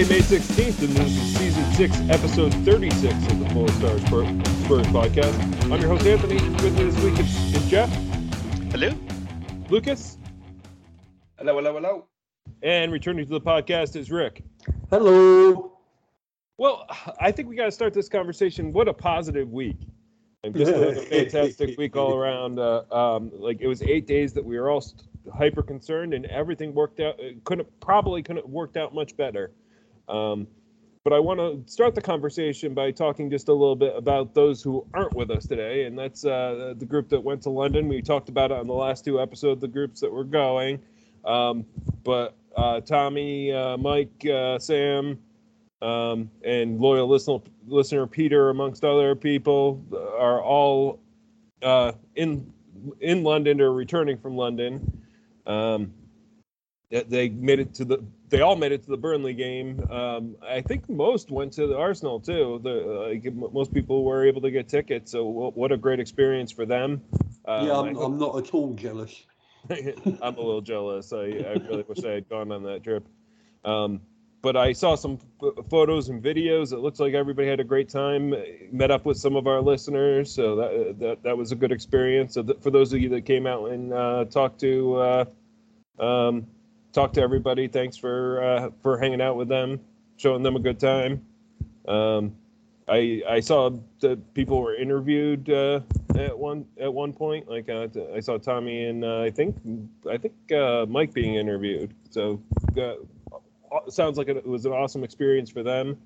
Monday, May 16th, and this is season 6, episode 36 of the Full Star Spurs, Spurs podcast. I'm your host, Anthony. With me this week is, is Jeff, Hello. Lucas, Hello, hello, hello. and returning to the podcast is Rick. Hello. Well, I think we got to start this conversation. What a positive week. And just a fantastic week all around. Uh, um, like it was eight days that we were all st- hyper concerned, and everything worked out. It couldn't probably couldn't have worked out much better. Um, but I want to start the conversation by talking just a little bit about those who aren't with us today, and that's uh, the group that went to London. We talked about it on the last two episodes, the groups that were going. Um, but uh, Tommy, uh, Mike, uh, Sam, um, and loyal listener, listener Peter, amongst other people, are all uh, in in London or returning from London. Um, they- they made it to the. They all made it to the Burnley game. Um, I think most went to the Arsenal too. The m- most people were able to get tickets. So what, what a great experience for them. Um, yeah, I'm, I'm not at all jealous. I'm a little jealous. I, I really wish I had gone on that trip. Um, but I saw some ph- photos and videos. It looks like everybody had a great time. Met up with some of our listeners, so that that, that was a good experience. So th- for those of you that came out and uh, talked to uh, um, talked to everybody, thanks for uh, for hanging out with them, showing them a good time. Um, I I saw that people were interviewed uh, at one at one point. Like uh, I saw Tommy and uh, I think I think uh, Mike being interviewed. So uh, sounds like it was an awesome experience for them.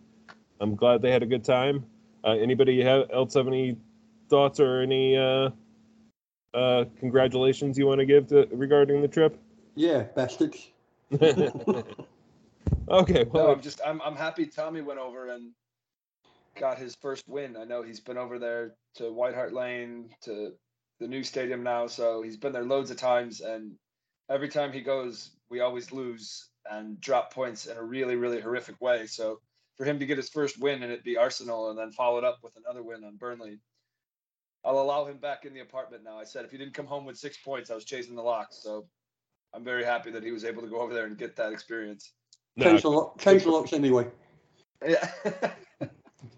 I'm glad they had a good time. Uh, anybody have, else have any thoughts or any congratulations you want to give to, regarding the trip? Yeah, bastards. okay, No, well, I'm just I'm I'm happy Tommy went over and got his first win. I know he's been over there to White Hart Lane to the new stadium now, so he's been there loads of times and every time he goes, we always lose and drop points in a really, really horrific way. So for him to get his first win and it be Arsenal and then followed up with another win on Burnley, I'll allow him back in the apartment now. I said if he didn't come home with six points, I was chasing the locks. So I'm very happy that he was able to go over there and get that experience. no, Change the lock. Change the locks anyway. Yeah.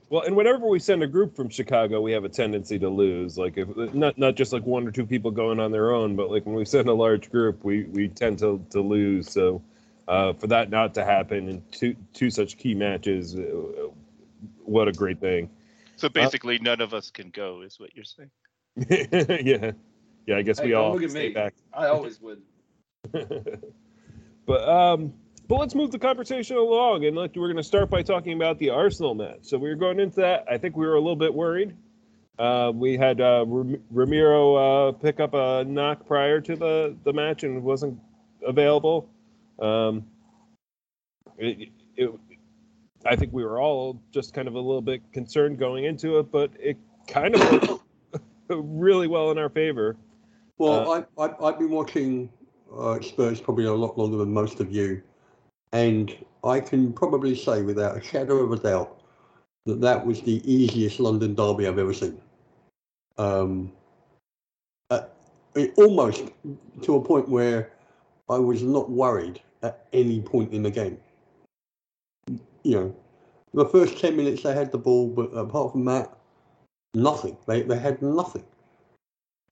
Well, and whenever we send a group from Chicago, we have a tendency to lose. Like if not not just like one or two people going on their own, but like when we send a large group, we we tend to to lose. So uh, for that not to happen in two two such key matches, uh, what a great thing. So basically, none of us can go, is what you're saying. yeah, yeah. I guess Hey, we all look at stay me. back. I always would. but um, but let's move the conversation along, and like we're going to start by talking about the Arsenal match. So we were going into that. I think we were a little bit worried. Uh, we had uh, Ram- Ramiro uh, pick up a knock prior to the the match and wasn't available. Um, it, it, I think we were all just kind of a little bit concerned going into it, but it kind of worked really well in our favor. Well, Uh, I, I, I've been watching uh, Spurs probably a lot longer than most of you, and I can probably say without a shadow of a doubt that that was the easiest London derby I've ever seen. Um, uh, it, almost to a point where I was not worried at any point in the game. You know, the first 10 minutes they had the ball, but apart from that, nothing. They, they had nothing.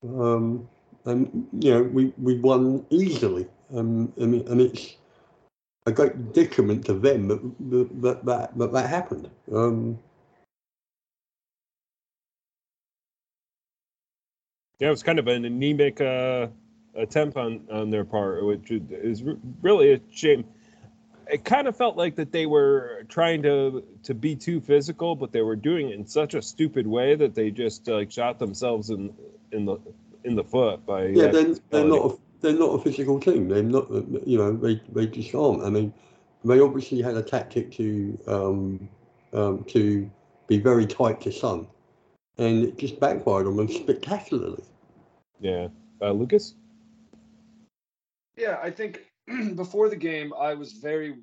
Um, and, you know, we, we won easily. Um, and, and it's a great detriment to them that that, that, that, that, that happened. Um, Yeah, it was kind of an anemic uh, attempt on on their part, which is really a shame. It kind of felt like that they were trying to to be too physical, but they were doing it in such a stupid way that they just like shot themselves in in the in the foot by yeah, that they're, they're not a, they're not a physical team. They're not, you know, they, they just aren't. I mean, they obviously had a tactic to um, um, to be very tight to Son, and it just backfired on them spectacularly. Yeah, uh, Lucas. Yeah, I think before the game, I was very.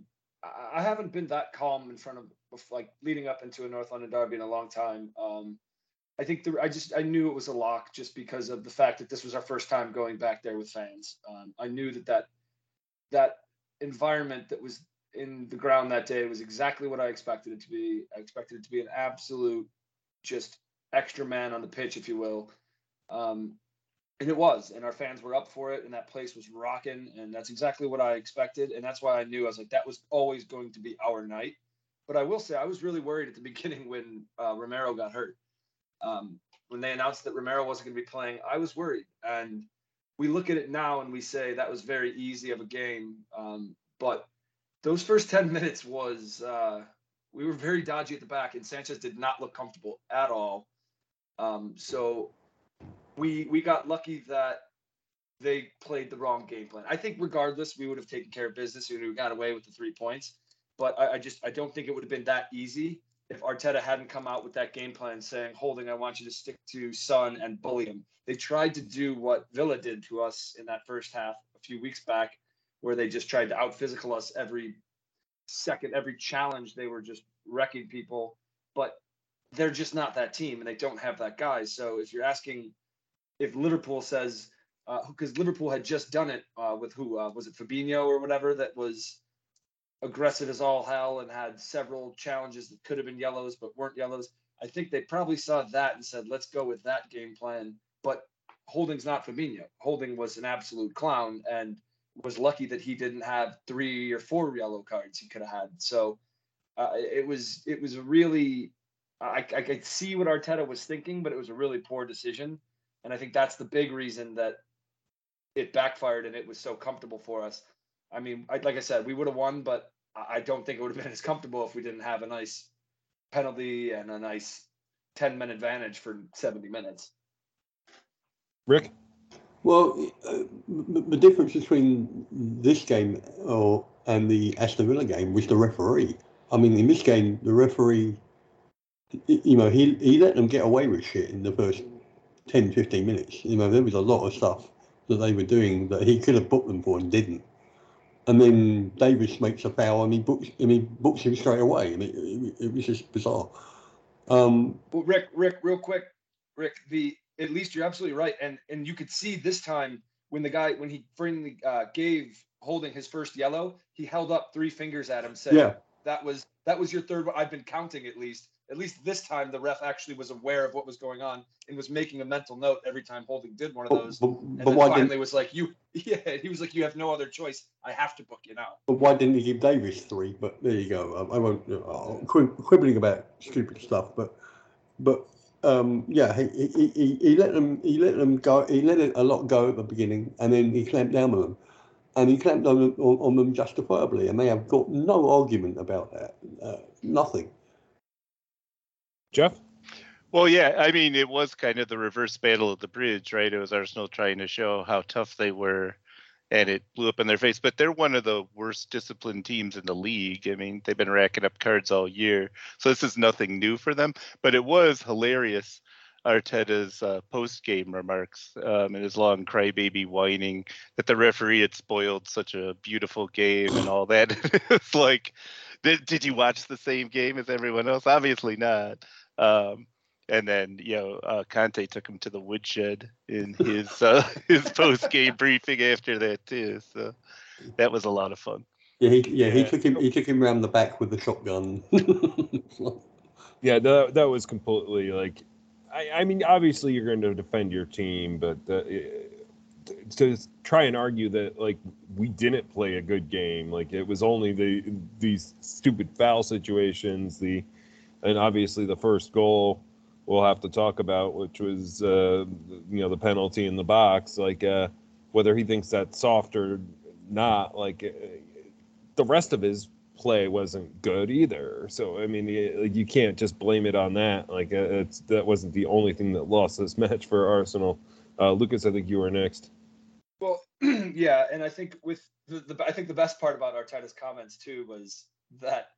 I- I haven't been that calm in front of like leading up into a North London derby in a long time. Um, I think the, I just I knew it was a lock just because of the fact that this was our first time going back there with fans. Um, I knew that that that environment that was in the ground that day was exactly what I expected it to be. I expected it to be an absolute, just extra man on the pitch, if you will. Um, and it was, and our fans were up for it, and that place was rocking, and that's exactly what I expected, and that's why I knew I was like that was always going to be our night. But I will say I was really worried at the beginning when uh, Romero got hurt. Um, when they announced that Romero wasn't going to be playing, I was worried, and we look at it now and we say that was very easy of a game. Um, but those first 10 minutes was uh, we were very dodgy at the back and Sanchez did not look comfortable at all. Um, so we we got lucky that they played the wrong game plan. I think regardless, we would have taken care of business and we got away with the three points. But I, I just I don't think it would have been that easy if Arteta hadn't come out with that game plan saying, Holding, I want you to stick to Son and bully him. They tried to do what Villa did to us in that first half a few weeks back, where they just tried to out physical us every second, every challenge. They were just wrecking people. But they're just not that team and they don't have that guy. So if you're asking if Liverpool says, because uh, Liverpool had just done it uh, with who uh, was it Fabinho or whatever that was aggressive as all hell and had several challenges that could have been yellows but weren't yellows. I think they probably saw that and said, let's go with that game plan. But Holding's not Fabinho. Holding was an absolute clown and was lucky that he didn't have three or four yellow cards he could have had. So uh, it was it was really I, I could see what Arteta was thinking, but it was a really poor decision. And I think that's the big reason that it backfired and it was so comfortable for us. I mean, I, like I said, we would have won, but I don't think it would have been as comfortable if we didn't have a nice penalty and a nice 10 minute advantage for 70 minutes. Rick? Well, uh, the, the, difference between this game or, and the Aston Villa game was the referee. I mean, in this game, the referee, you know, he, he let them get away with shit in the first 10, 15 minutes. You know, there was a lot of stuff that they were doing that he could have booked them for and didn't and then Davies makes a foul and he books and he books him straight away, and it, it, it was just bizarre. Um, well, Rick, Rick, real quick, Rick, the at least you're absolutely right, and and you could see this time when the guy when he finally uh, gave holding his first yellow, he held up three fingers at him, saying, "Yeah, that was that was your third one. I've been counting at least." At least this time the ref actually was aware of what was going on and was making a mental note every time Holding did one of those. But, but, and but then finally was like, "You, yeah." He was like, "You have no other choice. I have to book you now." But why didn't he give Davies three? But there you go. I, I won't uh, quibbling about stupid stuff, but but um, yeah, he, he, he, he let them he let them go. He let a lot go at the beginning, and then he clamped down on them, and he clamped on, on, on them justifiably, and they have got no argument about that. Uh, nothing. Jeff? Well, yeah, I mean, it was kind of the reverse battle of the bridge, right? It was Arsenal trying to show how tough they were, and it blew up in their face. But they're one of the worst disciplined teams in the league. I mean, they've been racking up cards all year, so this is nothing new for them. But it was hilarious. Arteta's uh, post-game remarks um, and his long crybaby whining that the referee had spoiled such a beautiful game and all that. it's like, did, did you watch the same game as everyone else? Obviously not. Um, and then you know uh, Conte took him to the woodshed in his uh, his post game briefing after that too. So that was a lot of fun. Yeah, he, yeah, he took him he took him around the back with the shotgun. yeah, that that was completely like, I, I mean, obviously you're going to defend your team, but uh, to try and argue that like we didn't play a good game, like it was only the these stupid foul situations, the and obviously the first goal we'll have to talk about, which was uh, you know the penalty in the box, like uh, whether he thinks that's soft or not. Like uh, the rest of his play wasn't good either. So I mean, you, you can't just blame it on that. Like uh, that wasn't the only thing that lost this match for Arsenal. Uh, Lucas, I think you were next. Well, yeah, and I think with the, the I think the best part about Arteta's comments too was that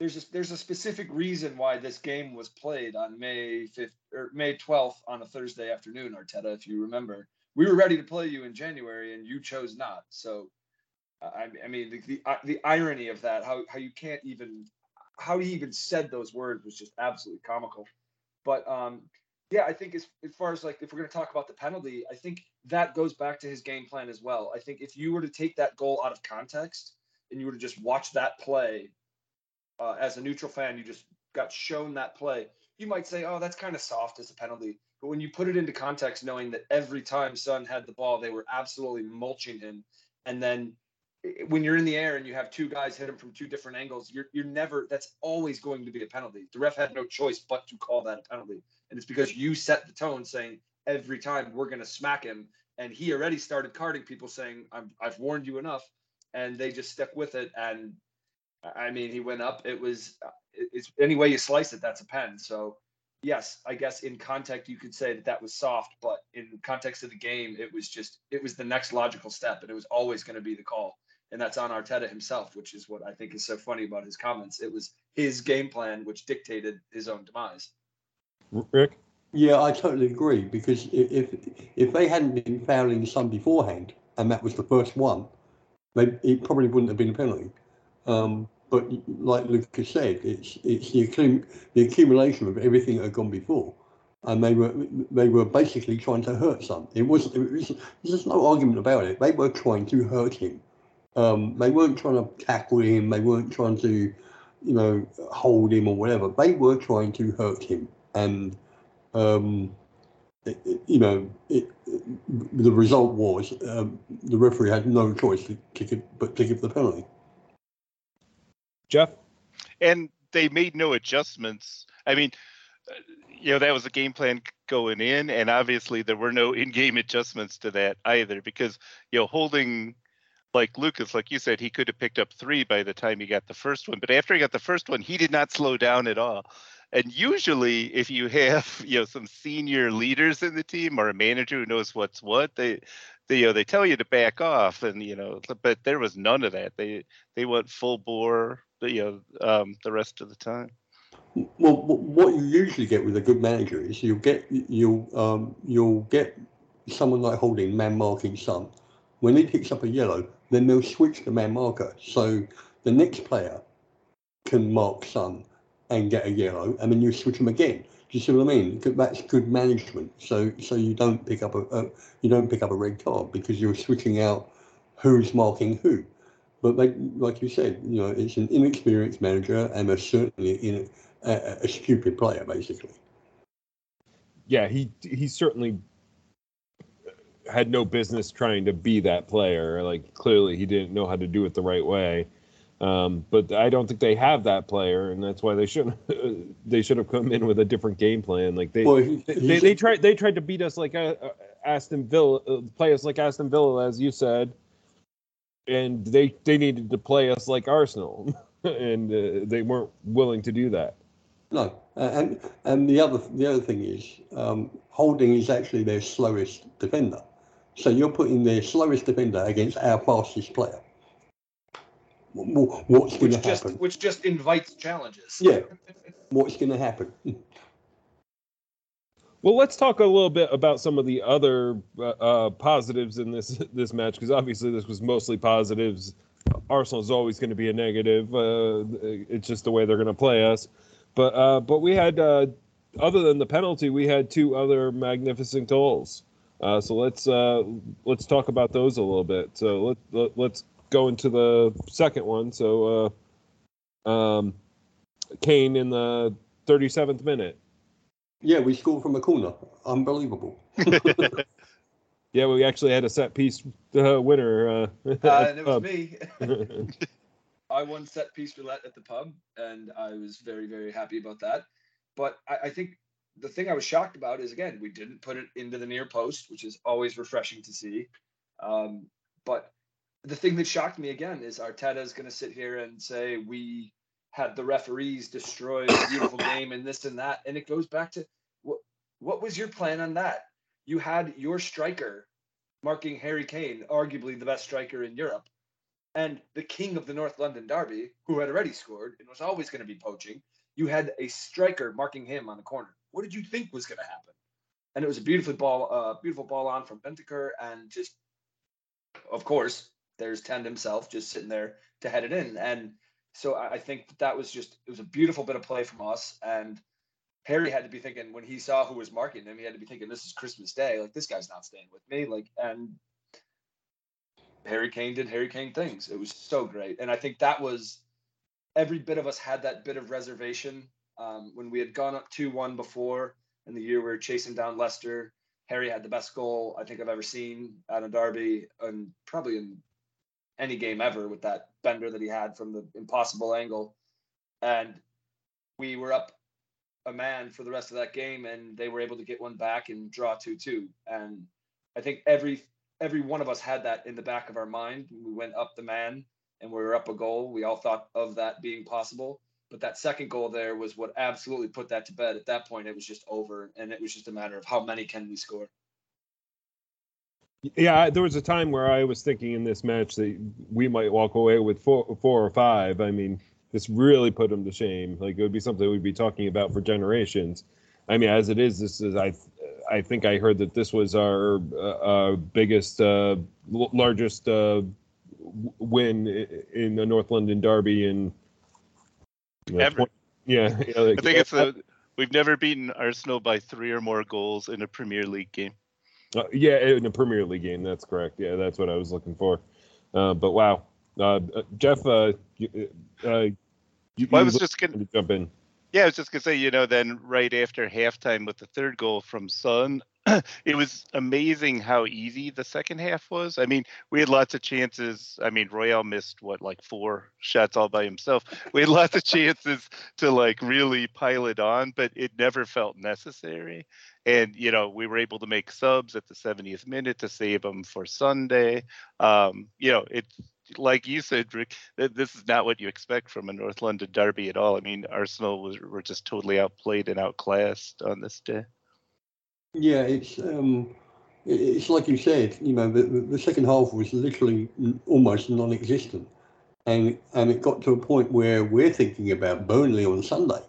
there's a, there's a specific reason why this game was played on May 5th or May 12th on a Thursday afternoon, Arteta, if you remember. We were ready to play you in January and you chose not. So, I, I mean, the, the, uh, the irony of that, how, how you can't even, how he even said those words was just absolutely comical. But um, yeah, I think as, as far as like, if we're going to talk about the penalty, I think that goes back to his game plan as well. I think if you were to take that goal out of context, and you were to just watch that play uh, as a neutral fan, you just got shown that play. You might say, "Oh, that's kind of soft as a penalty," but when you put it into context, knowing that every time Son had the ball, they were absolutely mulching him, and then when you're in the air and you have two guys hit him from two different angles, you're you're never. That's always going to be a penalty. The ref had no choice but to call that a penalty, and it's because you set the tone, saying every time we're going to smack him, and he already started carding people, saying, "I've warned you enough," and they just stuck with it. And I mean, he went up. It was uh, it's any way you slice it, that's a pen. So yes, I guess in context you could say that that was soft, but in context of the game, it was just it was the next logical step, and it was always going to be the call and that's on Arteta himself, which is what I think is so funny about his comments. It was his game plan which dictated his own demise. Rick? Yeah, I totally agree because if if they hadn't been fouling Son beforehand and that was the first one, they, it probably wouldn't have been a penalty. Um, but like Lucas said, it's it's the accum- the accumulation of everything that had gone before, and they were they were basically trying to hurt Son. It was, it was there's no argument about it. They were trying to hurt him. Um, they weren't trying to tackle him. They weren't trying to, you know, hold him or whatever. They were trying to hurt him, and um, it, it, you know, it, the result was um, the referee had no choice to, to give, but to give the penalty. Jeff, and they made no adjustments. I mean, you know, that was the game plan going in, and obviously there were no in-game adjustments to that either, because you know, holding like Lucas, like you said, he could have picked up three by the time he got the first one. But after he got the first one, he did not slow down at all. And usually, if you have you know some senior leaders in the team or a manager who knows what's what, they they you know they tell you to back off, and you know, but there was none of that. They they went full bore, you know, um, the rest of the time. Well, what you usually get with a good manager is you'll get you'll um, you'll get someone like Holding man marking Son. When he picks up a yellow, then they'll switch the man marker. So the next player can mark Son and get a yellow, and then you switch them again. Do you see what I mean? That's good management. So so you don't pick up a, a you don't pick up a red card because you're switching out who's marking who. But they, like you said, you know, it's an inexperienced manager and a certainly in a, a, a stupid player, basically. Yeah, he he certainly had no business trying to be that player. Like clearly he didn't know how to do it the right way. Um, but I don't think they have that player, and that's why they shouldn't. they should have come in with a different game plan. Like they well, he, they, they, they, tried they tried to beat us like uh, uh, Aston Villa, uh, play us like Aston Villa, as you said, and they they needed to play us like Arsenal, and uh, they weren't willing to do that. No, and and the other the other thing is um, Holding is actually their slowest defender. So you're putting the slowest defender against our fastest player. What's going to happen? Which just invites challenges. Yeah. What's going to happen? Well, let's talk a little bit about some of the other uh, uh positives in this this match because obviously this was mostly positives. Arsenal is always going to be a negative. Uh, it's just the way they're going to play us. But uh, but we had uh, other than the penalty, we had two other magnificent goals. Uh, so let's let's talk about those a little bit. So let, let let's go into the second one. So um, Kane in the 37th minute. Yeah, we scored from a corner. Unbelievable. yeah, we actually had a set piece uh, winner. Uh, uh and it was me. I won set piece roulette at the pub, and I was very, very happy about that. But I, I think the thing I was shocked about is again, we didn't put it into the near post, which is always refreshing to see. Um, but the thing that shocked me again is Arteta is going to sit here and say we had the referees destroy a beautiful game and this and that, and it goes back to what what was your plan on that? You had your striker marking Harry Kane, arguably the best striker in Europe, and the king of the North London Derby, who had already scored and was always going to be poaching. You had a striker marking him on the corner. What did you think was going to happen? And it was a beautiful ball, uh, beautiful ball on from Bentancur, and just, of course, there's Tend himself just sitting there to head it in. And so I think that, was just it was a beautiful bit of play from us. And Harry had to be thinking when he saw who was marking him, he had to be thinking, "This is Christmas Day. Like this guy's not staying with me." Like, and Harry Kane did Harry Kane things. It was so great, and I think that was every bit of us had that bit of reservation um, when we had gone up two one before in the year we were chasing down Leicester. Harry had the best goal I think I've ever seen at a derby, and probably in any game ever with that bender that he had from the impossible angle. And we were up a man for the rest of that game, and they were able to get one back and draw two two. And I think every every one of us had that in the back of our mind. We went up the man and we were up a goal. We all thought of that being possible. But that second goal there was what absolutely put that to bed. At that point, it was just over, and it was just a matter of how many can we score. Yeah, there was a time where I was thinking in this match that we might walk away with four, four or five. I mean, this really put them to shame. Like it would be something we'd be talking about for generations. I mean, as it is, this is I, I think I heard that this was our uh, uh biggest, uh, largest uh, win in the North London Derby in. You know, 20, yeah, like, I think it's a, we've never beaten Arsenal by three or more goals in a Premier League game. Uh, yeah, in a Premier League game, that's correct. Yeah, that's what I was looking for. Uh, but wow, uh, Jeff, uh, you, uh, you, well, I was just gonna jump in. Yeah, I was just gonna say, you know, then right after halftime with the third goal from Son, it was amazing how easy the second half was. I mean, we had lots of chances. I mean, Royal missed what like four shots all by himself. We had lots of chances to like really pile it on, but it never felt necessary. And you know, we were able to make subs at the 70th minute to save them for Sunday. Um, you know, it's like you said, Rick, this is not what you expect from a North London derby at all. I mean, Arsenal was were just totally outplayed and outclassed on this day. Yeah, it's um, it's like you said. You know, the, the second half was literally almost non-existent, and and it got to a point where we're thinking about Burnley on Sunday.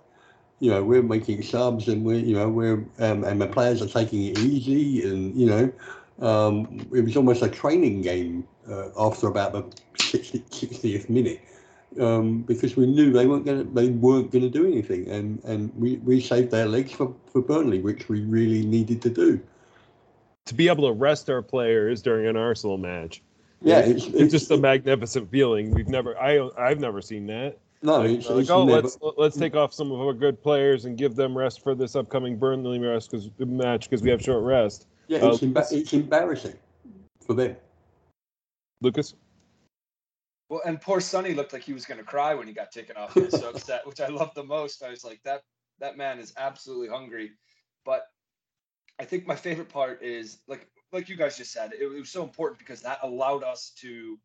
You know, we're making subs, and we're you know we're um, and the players are taking it easy, and you know, um, it was almost a training game uh, after about the 60th minute um, because we knew they weren't going to they weren't going to do anything, and and we, we saved their legs for, for Burnley, which we really needed to do. To be able to rest our players during an Arsenal match, yeah, it's, it's, it's just a magnificent feeling. We've never I I've never seen that. No, like, it's, like it's oh, never, let's let's take off some of our good players and give them rest for this upcoming Burnley rest because match because we have short rest. Yeah, it's, uh, emba- it's embarrassing for them. Lucas. Well, and poor Sonny looked like he was going to cry when he got taken off. He was so upset, which I love the most. I was like, that that man is absolutely hungry. But I think my favorite part is like like you guys just said, it, it was so important because that allowed us to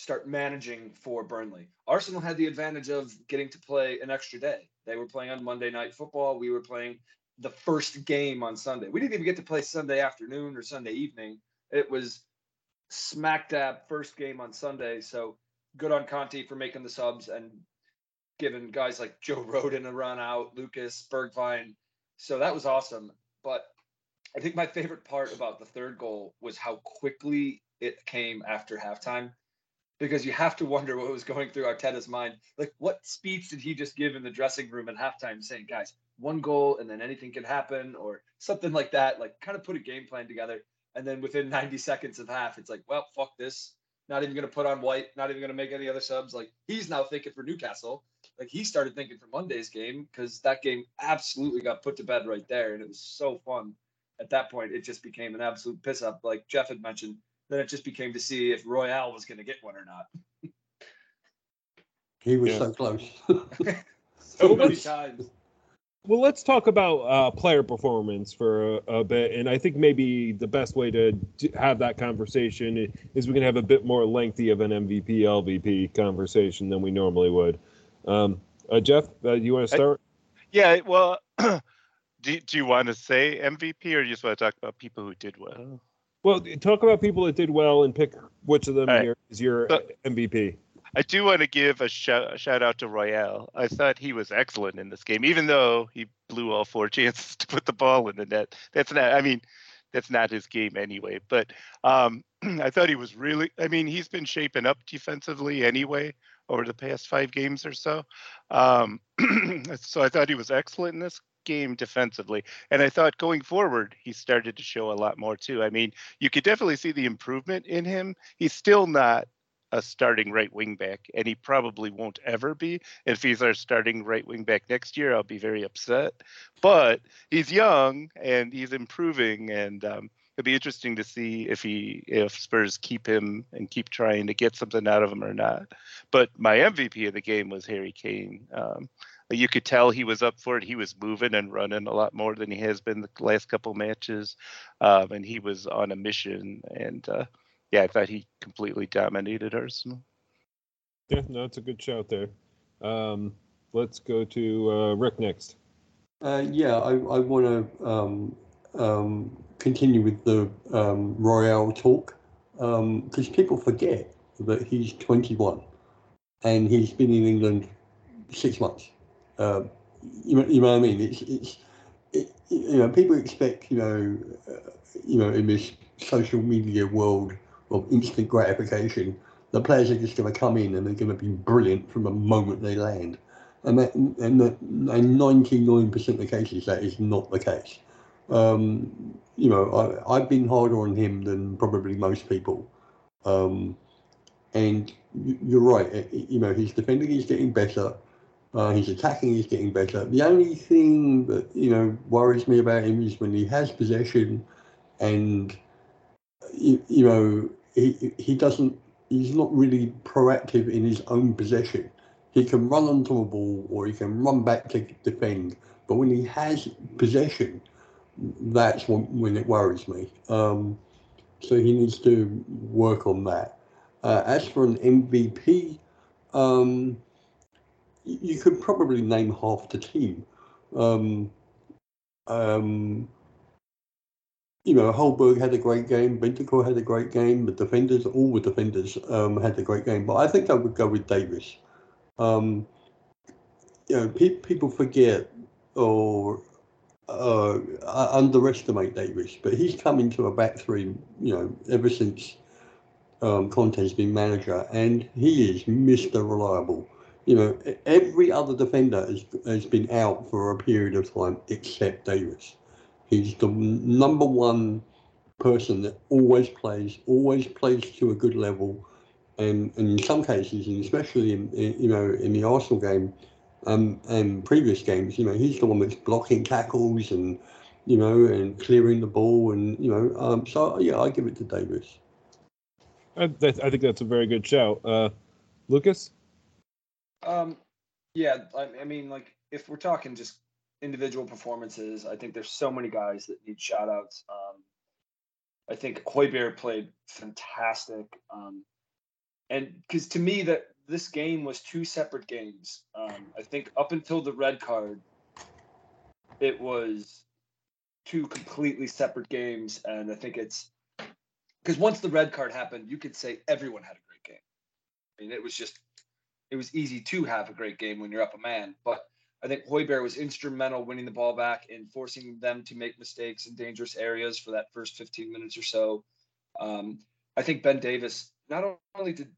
start managing for Burnley. Arsenal had the advantage of getting to play an extra day. They were playing on Monday night football. We were playing the first game on Sunday. We didn't even get to play Sunday afternoon or Sunday evening. It was smack dab first game on Sunday. So good on Conte for making the subs and giving guys like Joe Rodon a run out, Lucas, Bergwijn. So that was awesome. But I think my favorite part about the third goal was how quickly it came after halftime. Because you have to wonder what was going through Arteta's mind. Like, what speech did he just give in the dressing room at halftime saying, guys, one goal and then anything can happen or something like that? Like, kind of put a game plan together. And then within 90 seconds of half, it's like, well, fuck this not even going to put on White, not even going to make any other subs. Like he's now thinking for Newcastle. Like he started thinking for Monday's game because that game absolutely got put to bed right there, and it was so fun. At that point, it just became an absolute piss up, like Jeff had mentioned. Then it just became to see if Royal was going to get one or not. he was yeah. so close. so many times. Well, let's talk about uh, player performance for a, a, bit, and I think maybe the best way to have that conversation is we can have a bit more lengthy of an MVP LVP conversation than we normally would. Um, uh, Jeff, uh, you want to start? I, yeah. Well, do do you want to say MVP, or do you just want to talk about people who did well? Well, talk about people that did well and pick which of them right. is your so, MVP. I do want to give a shout, a shout out to Royal. I thought he was excellent in this game, even though he blew all four chances to put the ball in the net. That's not. I mean, that's not his game anyway. But um, I thought he was really. I mean, he's been shaping up defensively anyway over the past five games or so. Um, so I thought he was excellent in this game defensively. And I thought going forward, he started to show a lot more too. I mean, you could definitely see the improvement in him. He's still not a starting right wing back, and he probably won't ever be. If he's our starting right wing back next year, I'll be very upset. But he's young and he's improving, and um, it'll be interesting to see if he if Spurs keep him and keep trying to get something out of him or not. But my MVP of the game was Harry Kane. Um, you could tell he was up for it. He was moving and running a lot more than he has been the last couple matches, um, and he was on a mission. And uh, yeah, I thought he completely dominated Arsenal. Yeah, no, it's a good shout there. Um, let's go to uh, Rick next. Uh, yeah, I, I want to um, um, continue with the um, Royal talk because um, people forget that he's 21 and he's been in England six months. Uh, you, know, you know what I mean? It's, it's it, you know, people expect, you know, uh, you know, in this social media world of instant gratification, the players are just going to come in and they're going to be brilliant from the moment they land. And that, and that, and 99% of the cases, that is not the case. Um, you know, I, I've been harder on him than probably most people. Um, and you're right. You know, his defending is getting better. Uh, his attacking is getting better. The only thing that you know worries me about him is when he has possession, and you, you know he he doesn't. He's not really proactive in his own possession. He can run onto a ball or he can run back to defend. But when he has possession, that's when, when it worries me. Um, so he needs to work on that. Uh, as for an MVP, um, you could probably name half the team. Um, um, you know, Højbjerg had a great game. Bentancur had a great game. The defenders, all the defenders, um, had a great game. But I think I would go with Davies. Um, you know, pe- people forget or uh, underestimate Davies, but he's come into a back three, you know, ever since um, Conte's been manager, and he is Mr. Reliable. You know, every other defender has, has been out for a period of time except Davies. He's the number one person that always plays, always plays to a good level, and, and in some cases, and especially in, in you know in the Arsenal game, um, and previous games, you know, he's the one that's blocking tackles and you know and clearing the ball, and you know, um, so yeah, I give it to Davies. I, I think that's a very good shout. Uh, Lucas? Um, yeah, I, I mean, like, if we're talking just individual performances, I think there's so many guys that need shout outs. Um, I think Højbjerg played fantastic. Um, and because to me, that this game was two separate games. Um, I think up until the red card, it was two completely separate games. And I think it's because once the red card happened, you could say everyone had a great game. I mean, it was just it was easy to have a great game when you're up a man. But I think Højbjerg was instrumental winning the ball back and forcing them to make mistakes in dangerous areas for that first 15 minutes or so. Um, I think Ben Davies not only did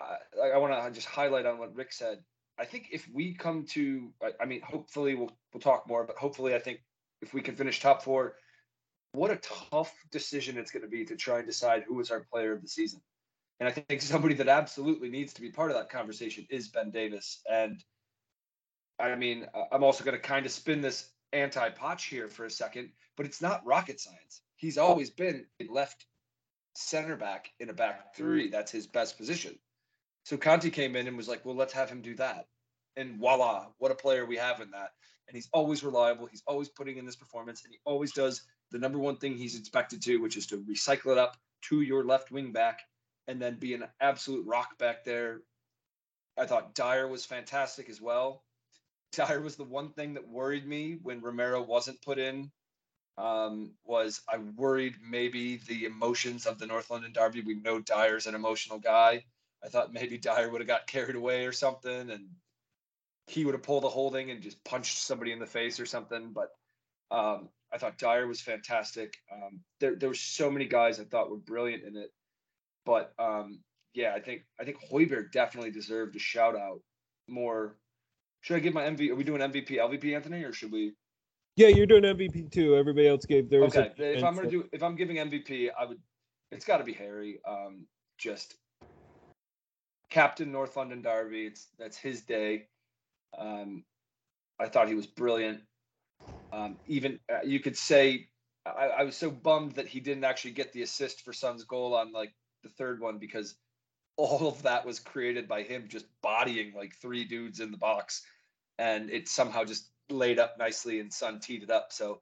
I, I want to just highlight on what Rick said. I think if we come to, I, I mean, hopefully we'll we'll talk more, but hopefully I think if we can finish top four, what a tough decision it's going to be to try and decide who is our player of the season. And I think somebody that absolutely needs to be part of that conversation is Ben Davies. And I mean, uh, I'm also going to kind of spin this anti Poch here for a second, but it's not rocket science. He's always been left center back in a back three. That's his best position. So Conte came in and was like, well, let's have him do that. And voila, what a player we have in that. And he's always reliable. He's always putting in this performance, and he always does the number one thing he's expected to, which is to recycle it up to your left wing back and then be an absolute rock back there. I thought Dier was fantastic as well. Dier was the one thing that worried me when Romero wasn't put in. Um, was I worried maybe the emotions of the North London Derby? We know Dier's an emotional guy. I thought maybe Dier would have got carried away or something, and he would have pulled a holding and just punched somebody in the face or something. But um, I thought Dier was fantastic. Um, there, there were so many guys I thought were brilliant in it, but um, yeah, I think I think Højbjerg definitely deserved a shout out more. Should I give my MVP? Are we doing MVP, LVP, Anthony, or should we? Yeah, you're doing MVP too. Everybody else gave theirs. Okay, the if I'm gonna do, if I'm giving MVP, I would, it's got to be Harry. Um, just captain North London Derby. It's that's his day. Um, I thought he was brilliant. Um, even uh, you could say I, I was so bummed that he didn't actually get the assist for Son's goal on like the third one because all of that was created by him just bodying like three dudes in the box, and it somehow just laid up nicely and Son teed it up. So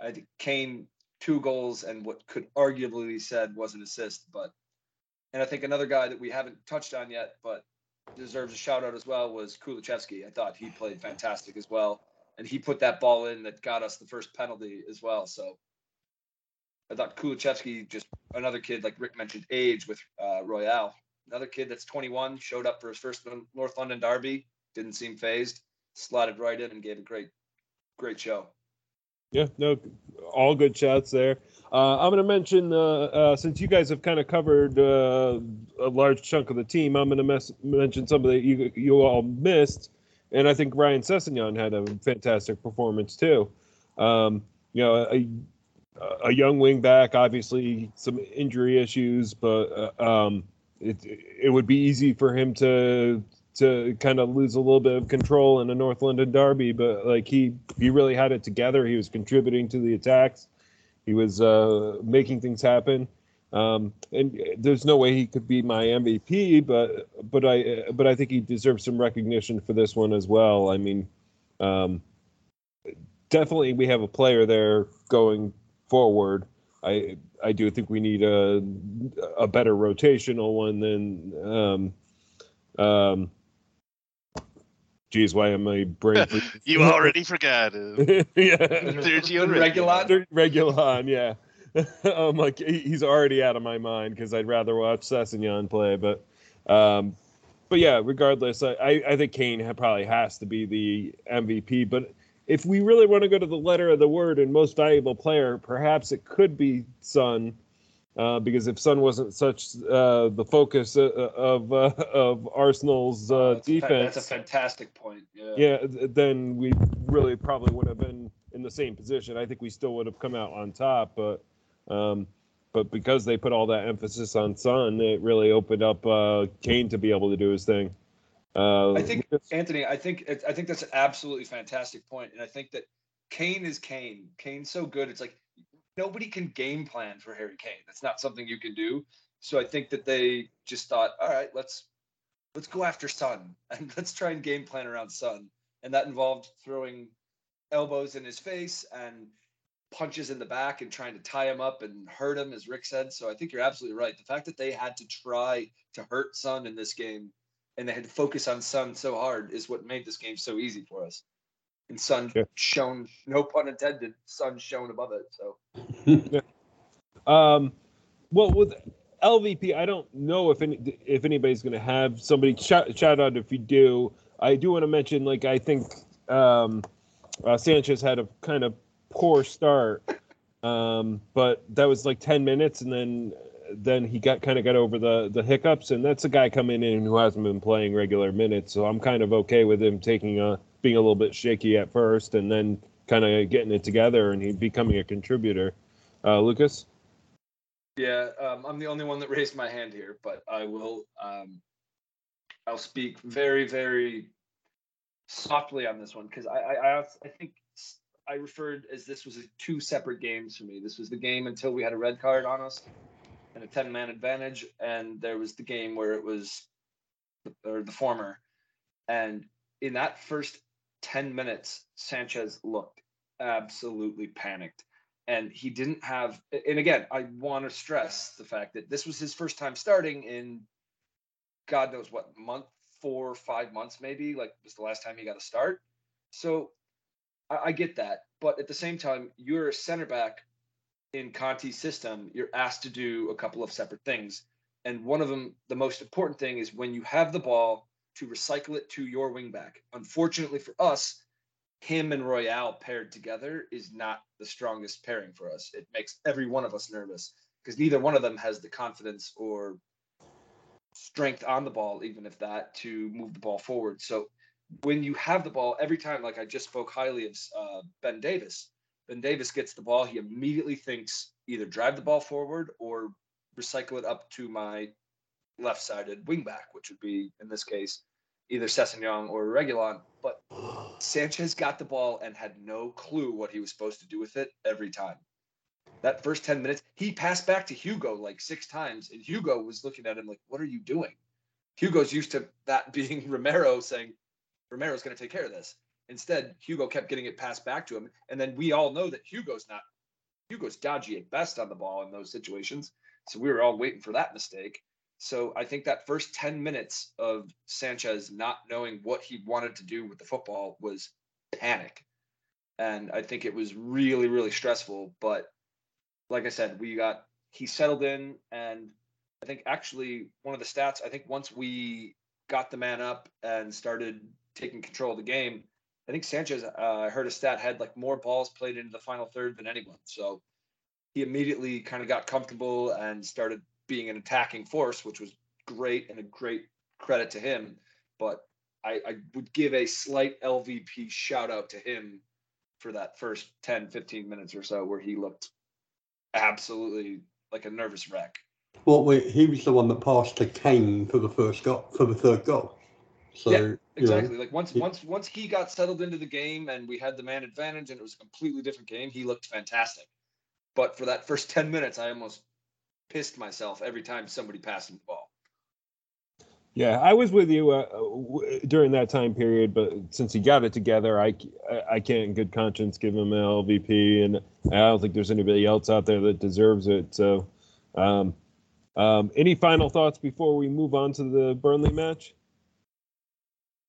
I think Kane two goals and what could arguably be said was an assist, but and I think another guy that we haven't touched on yet, but deserves a shout out as well was Kulusevski. I thought he played fantastic as well, and he put that ball in that got us the first penalty as well. So I thought Kulusevski just another kid like Rick mentioned, age with uh, Royal, another kid that's 21 showed up for his first North London derby, didn't seem phased, slotted right in and gave a great, great show. Yeah, no, all good shots there. Uh, I'm going to mention, uh, uh, since you guys have kind of covered uh, a large chunk of the team, I'm going to mes- mention some the you, you all missed. And I think Ryan Sessegnon had a fantastic performance too. Um, you know, a, young wing back, obviously some injury issues, but uh, um, it, it would be easy for him to to kind of lose a little bit of control in a North London derby, but like he he really had it together. He was contributing to the attacks. He was uh, making things happen. Um, and there's no way he could be my MVP, but but I but I think he deserves some recognition for this one as well. I mean, um, definitely we have a player there going forward. I I do think we need a a better rotational one than um, um, geez, why am I brain? You already forgot him. yeah, Sergio Reguilón? Reguilón. Reguilón, yeah. I'm like he's already out of my mind because I'd rather watch Sessegnon play, but um, but yeah, regardless, I, I, I think Kane probably has to be the MVP. But if we really want to go to the letter of the word and most valuable player, perhaps it could be Son. Uh, because if Son wasn't such uh, the focus uh, of uh, of Arsenal's uh, that's a fa- defense, that's a fantastic point. Yeah. yeah, then we really probably would have been in the same position. I think we still would have come out on top, but um, but because they put all that emphasis on Son, it really opened up uh, Kane to be able to do his thing. Uh, I think? Anthony, I think I think that's an absolutely fantastic point, and I think that Kane is Kane. Kane's so good. It's like nobody can game plan for Harry Kane. That's not something you can do. So I think that they just thought, all right, let's let's go after Son and let's try and game plan around Son, and that involved throwing elbows in his face and punches in the back and trying to tie him up and hurt him, as Rick said. So I think you're absolutely right. The fact that they had to try to hurt Son in this game and they had to focus on Son so hard is what made this game so easy for us. And Sun Yeah. shone, no pun intended, Sun shone above it. So Um, well, with LVP, I don't know if any if anybody's going to have somebody shout, shout out if you do. I do want to mention, like I think um, uh, Sanchez had a kind of poor start, um, but that was like ten minutes, and then then he got kind of got over the the hiccups, and that's a guy coming in who hasn't been playing regular minutes, so I'm kind of okay with him taking a being a little bit shaky at first, and then kind of getting it together, and he becoming a contributor. Uh, Lucas. yeah, um, I'm the only one that raised my hand here, but I will. Um, I'll speak very, very softly on this one because I, I, I, I think I referred as this was two separate games for me. This was the game until we had a red card on us and a 10 man advantage, and there was the game where it was, or the former. And in that first 10 minutes, Sanchez looked absolutely panicked. And he didn't have, and again, I want to stress the fact that this was his first time starting in God knows what month, four, five months, maybe. Like, was the last time he got a start. So I, I get that. But at the same time, you're a center back in Conte's system, you're asked to do a couple of separate things. And one of them, the most important thing is when you have the ball to recycle it to your wingback. Unfortunately for us, him and Royal paired together is not the strongest pairing for us. It makes every one of us nervous because neither one of them has the confidence or strength on the ball, even if that, to move the ball forward. So when you have the ball every time, like I just spoke highly of uh, Ben Davies. Ben Davies gets the ball, he immediately thinks either drive the ball forward or recycle it up to my left-sided wingback, which would be in this case either Sessegnon or Reguilón. But Sanchez got the ball and had no clue what he was supposed to do with it every time. That first 10 minutes, he passed back to Hugo like six times, and Hugo was looking at him like, What are you doing? Hugo's used to that being Romero saying, Romero's going to take care of this. Instead, Hugo kept getting it passed back to him. And then we all know that Hugo's not, Hugo's dodgy at best on the ball in those situations. So we were all waiting for that mistake. So I think that first 10 minutes of Sanchez not knowing what he wanted to do with the football was panic. And I think it was really, really stressful. But like I said, we got, he settled in. And I think actually one of the stats, I think once we got the man up and started taking control of the game, I think Sanchez, uh, I heard a stat, had like more balls played into the final third than anyone. So he immediately kind of got comfortable and started being an attacking force, which was great and a great credit to him. But I, I would give a slight LVP shout out to him for that first 10, 15 minutes or so where he looked absolutely like a nervous wreck. Well, he was the one that passed to Kane for the first goal, for the third goal. So Yeah, you know, Exactly. Like once he- once once he got settled into the game and we had the man advantage and it was a completely different game, he looked fantastic. But for that first 10 minutes, I almost pissed myself every time somebody passed him the ball. Yeah, I was with you uh, w- during that time period, but since he got it together, I, I- I can't in good conscience give him an LVP, and I don't think there's anybody else out there that deserves it. So, um, um, any final thoughts before we move on to the Burnley match?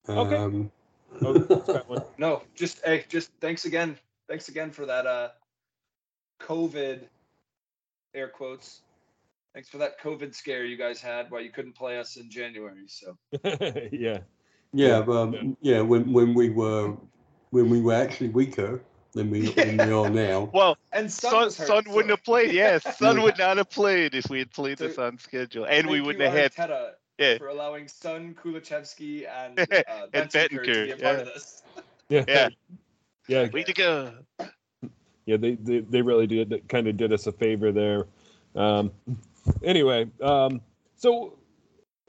Okay. um, Oh. No, just hey, just thanks again. Thanks again for that uh COVID air quotes. Thanks for that COVID scare you guys had while you couldn't play us in January. So yeah, yeah, but, um, yeah. When when we were when we were actually weaker than we, than we are now. Well, and Sun, Son, was hurt, Son wouldn't so have played. Yes, Son Yeah. would not have played if we had played So- this on schedule, and we wouldn't you, have had. Arteta Yeah. for allowing Son, Kulusevski, and uh, And Bentancur to be a part yeah. of this. yeah, Yeah. yeah. Way to go! yeah, they, they, they really did kind of did us a favor there. Um, anyway, um, so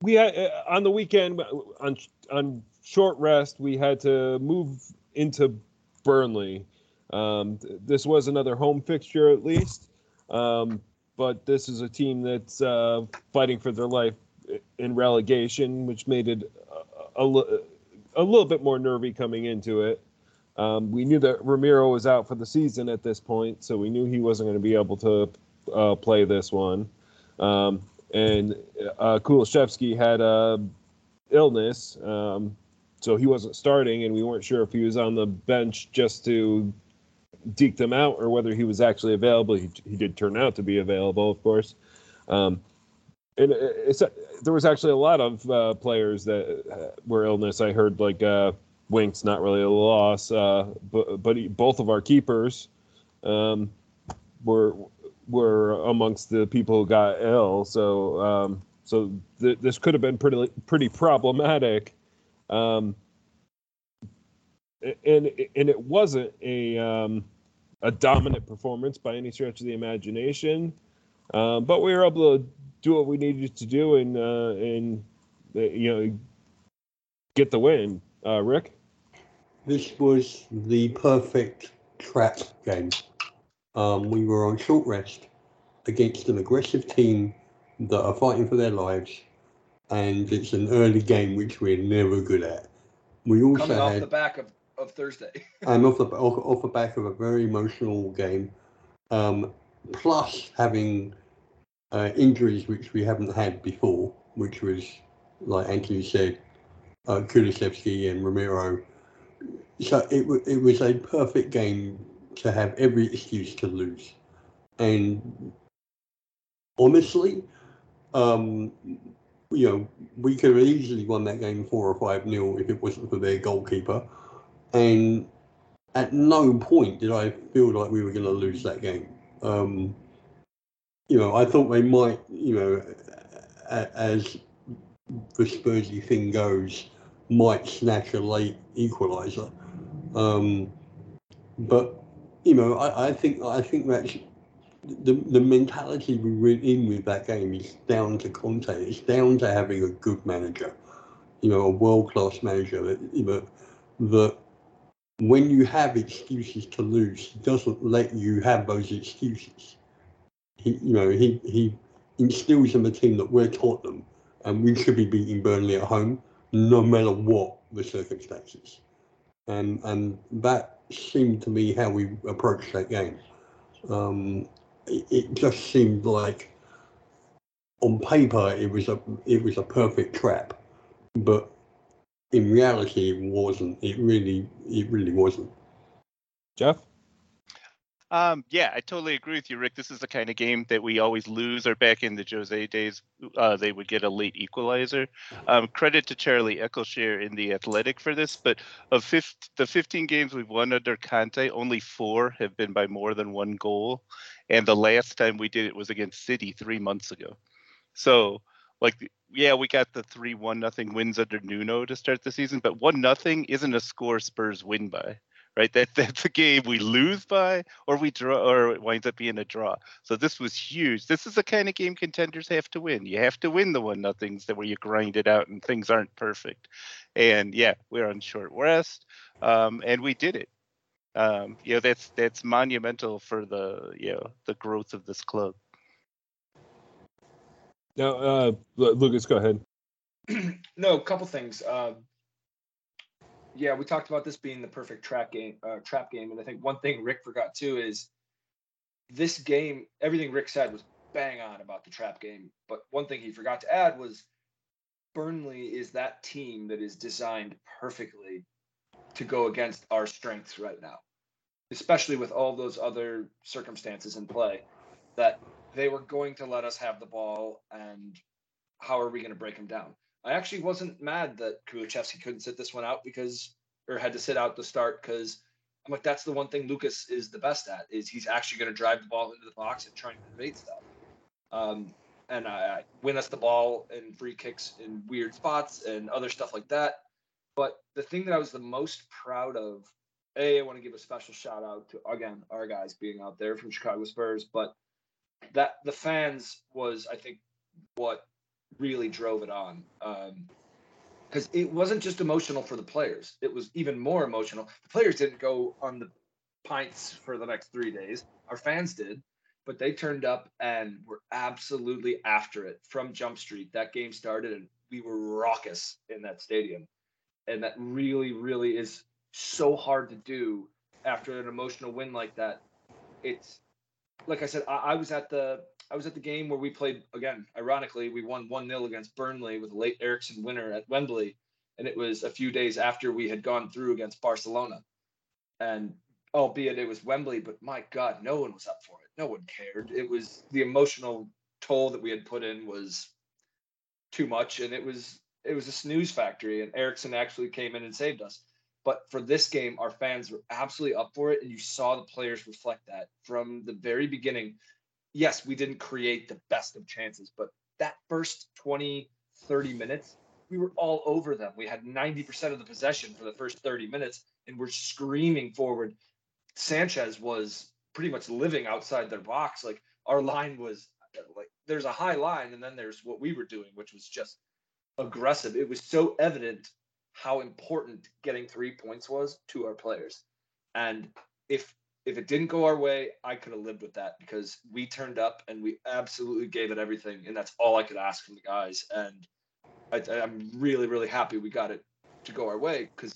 we had uh, on the weekend on on short rest we had to move into Burnley. Um, this was another home fixture at least, um, but this is a team that's uh, fighting for their life in relegation, which made it a, a, a little bit more nervy coming into it. Um, we knew that Romero was out for the season at this point, so we knew he wasn't going to be able to uh, play this one. Um, and uh, Kulusevski had a illness, um, so he wasn't starting, and we weren't sure if he was on the bench just to deke them out or whether he was actually available. He, he did turn out to be available, of course. Um, and it- it's, there was actually a lot of uh, players that uh, were illness. I heard like uh, Winks, not really a loss, uh, but but he, both of our keepers um, were were amongst the people who got ill. So um, so th- this could have been pretty pretty problematic. Um, and and it wasn't a um, a dominant performance by any stretch of the imagination, um, but we were able to do what we needed to do and uh, and uh, you know get the win. Uh, Rick. This was the perfect trap game. Um, we were on short rest against an aggressive team that are fighting for their lives, and it's an early game which we're never good at. We also Coming off had the back of, of Thursday. I'm off the off, off the back of a very emotional game, um, plus having uh, injuries which we haven't had before, which was like Anthony said, uh, Kulusevski and Romero. So it wa- it was a perfect game to have every excuse to lose, and honestly, um, you know, we could have easily won that game four or five nil if it wasn't for their goalkeeper. And at no point did I feel like we were going to lose that game. Um, you know, I thought they might, you know, as the Spursy thing goes, might snatch a late equaliser. Um, but you know, I, I think I think that's the the mentality we went in with that game is down to Conte. It's down to having a good manager, you know, a world class manager that you know that when you have excuses to lose, doesn't let you have those excuses. He, you know, he he instills in the team that we're Tottenham and we should be beating Burnley at home, no matter what the circumstances. And and that seemed to me how we approached that game. Um, it, it just seemed like on paper it was a it was a perfect trap, but in reality it wasn't. It really it really wasn't. Jeff? Um, yeah, I totally agree with you, Rick. This is the kind of game that we always lose. Or back in the Jose days, uh, they would get a late equalizer. Um, credit to Charlie Eccleshare in the Athletic for this, but of 50, the 15 games we've won under Conte, only four have been by more than one goal, and the last time we did it was against City three months ago. So, like, yeah, we got the three one nothing wins under Nuno to start the season, but one nothing isn't a score Spurs win by right? That that's a game we lose by, or we draw, or it winds up being a draw. So this was huge. This is the kind of game contenders have to win. You have to win the one nothings that where you grind it out and things aren't perfect. And yeah, we're on short rest, um, and we did it. Um, you know, that's that's monumental for the you know the growth of this club. Now, uh, Lucas, go ahead. no, a couple things. Uh, yeah, we talked about this being the perfect trap game, uh, trap game, and I think one thing Rick forgot too is this game. Everything Rick said was bang on about the trap game, but one thing he forgot to add was Burnley is that team that is designed perfectly to go against our strengths right now, especially with all those other circumstances in play. That they were going to let us have the ball, and how are we going to break them down? I actually wasn't mad that Kulusevski couldn't sit this one out because, or had to sit out the start because I'm like, that's the one thing Lucas is the best at is he's actually going to drive the ball into the box and try and invade stuff. Um, and I, win us the ball and free kicks in weird spots and other stuff like that. But the thing that I was the most proud of, a, I want to give a special shout out to again our guys being out there from Chicago Spurs, but that the fans was I think what really drove it on. because um, it wasn't just emotional for the players; it was even more emotional. The players didn't go on the pints for the next three days. Our fans did, but they turned up and were absolutely after it from Jump Street. That game started, and we were raucous in that stadium, and that really, really is so hard to do after an emotional win like that. It's like I said, I, I was at the I was at the game where we played again. Ironically, we won one 0 against Burnley with a late Eriksen winner at Wembley, and it was a few days after we had gone through against Barcelona. And albeit it was Wembley, but my God, no one was up for it. No one cared. It was the emotional toll that we had put in was too much, and it was it was a snooze factory. And Eriksen actually came in and saved us. But for this game, our fans were absolutely up for it, and you saw the players reflect that from the very beginning yes, we didn't create the best of chances, but that first 20, 30 minutes, we were all over them. We had 90% of the possession for the first 30 minutes and we're screaming forward. Sanchez was pretty much living outside their box. Like our line was like there's a high line and then there's what we were doing, which was just aggressive. It was so evident how important getting three points was to our players. And if if it didn't go our way, I could have lived with that because we turned up and we absolutely gave it everything, and that's all I could ask from the guys. And I, am really, really happy we got it to go our way because,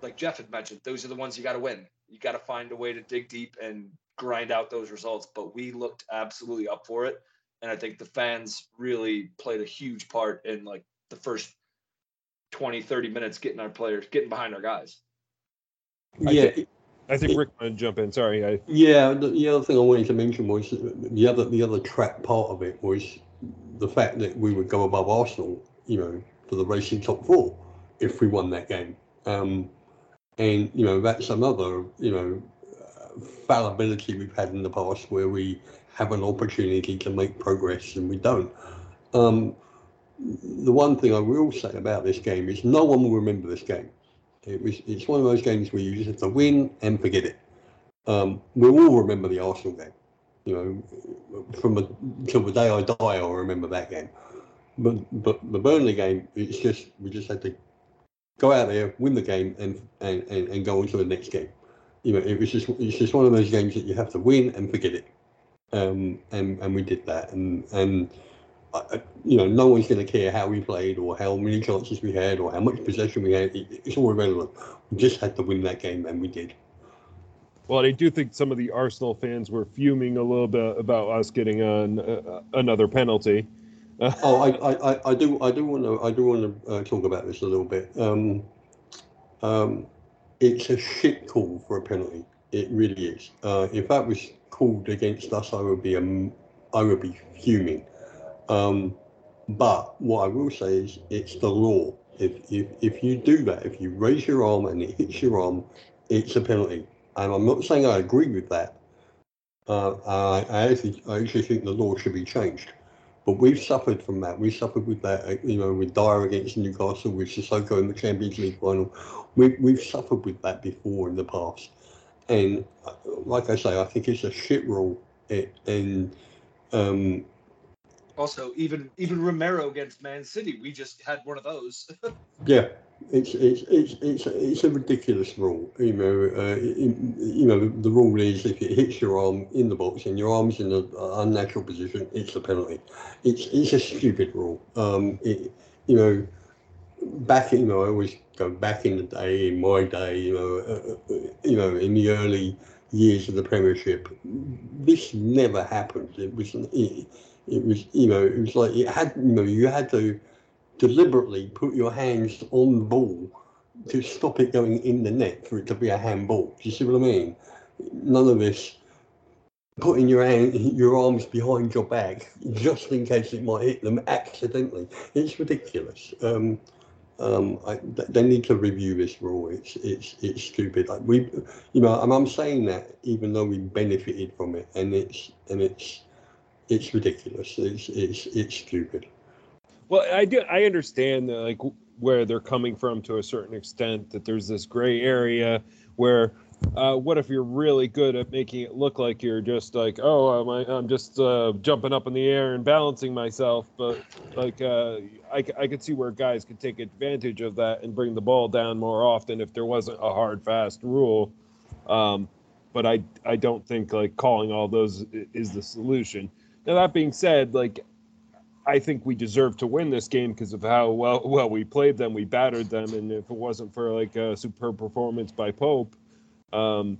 like Jeff had mentioned, those are the ones you got to win. You got to find a way to dig deep and grind out those results. But we looked absolutely up for it, and I think the fans really played a huge part in like the first 20, 30 minutes getting our players, getting behind our guys. Yeah. I think Rick wanted to jump in. Sorry. I... Yeah, the, the, other thing I wanted to mention was the other the other trap part of it was the fact that we would go above Arsenal, you know, for the racing top four if we won that game. Um, and you know that's another you know fallibility we've had in the past where we have an opportunity to make progress and we don't. Um, the one thing I will say about this game is no one will remember this game. It was it's one of those games where you just have to win and forget it. Um, we'll all remember the Arsenal game. You know, from the, till the day I die, I'll remember that game. But but the Burnley game, it's just we just had to go out there, win the game, and and, and, and go on to the next game. You know, it was just it's just one of those games that you have to win and forget it. Um, and and we did that, and and you know, no one's going to care how we played or how many chances we had or how much possession we had. It's all irrelevant. We just had to win that game, and we did. Well, I do think some of the Arsenal fans were fuming a little bit about us getting on uh, another penalty. oh, I, I, I do, I do want to, I do want to uh, talk about this a little bit. Um, um, it's a shit call for a penalty. It really is. Uh, if that was called against us, I would be, um, I would be fuming. Um, but what I will say is, it's the law. If, if if you do that, if you raise your arm and it hits your arm, it's a penalty and I'm not saying I agree with that. Uh, I, I, actually, I actually think the law should be changed. But we've suffered from that. We suffered with that, uh, you know, with Dier against Newcastle, with Sissoko in the Champions League final. We, we've suffered with that before in the past. And uh, like I say, I think it's a shit rule. It, and um, also, even even Romero against Man City, we just had one of those. yeah, it's it's it's it's it's a ridiculous rule. You know, uh, you know the rule is if it hits your arm in the box and your arm's in an unnatural position, it's a penalty. It's it's a stupid rule. Um, it, you know, back you know I always go back in the day, in my day, you know, uh, uh, you know, in the early years of the Premiership, this never happened. It was it, it was you know it was like it had you know you had to deliberately put your hands on the ball to stop it going in the net for it to be a handball. Do you see what I mean? None of this putting your hand, your arms behind your back just in case it might hit them accidentally. It's ridiculous. Um, um, I, they need to review this rule. It's it's it's stupid. Like we, you know, and I'm saying that even though we benefited from it, and it's and it's it's ridiculous. It's it's it's stupid. Well, I do. I understand that, like where they're coming from to a certain extent. That there's this gray area where, uh, what if you're really good at making it look like you're just like, oh, I'm, I'm just uh, jumping up in the air and balancing myself, but like uh, I, I could see where guys could take advantage of that and bring the ball down more often if there wasn't a hard fast rule. Um, but I I don't think like calling all those is the solution. Now that being said, like I think we deserve to win this game because of how well well we played them. We battered them, and if it wasn't for like a superb performance by Pope, um,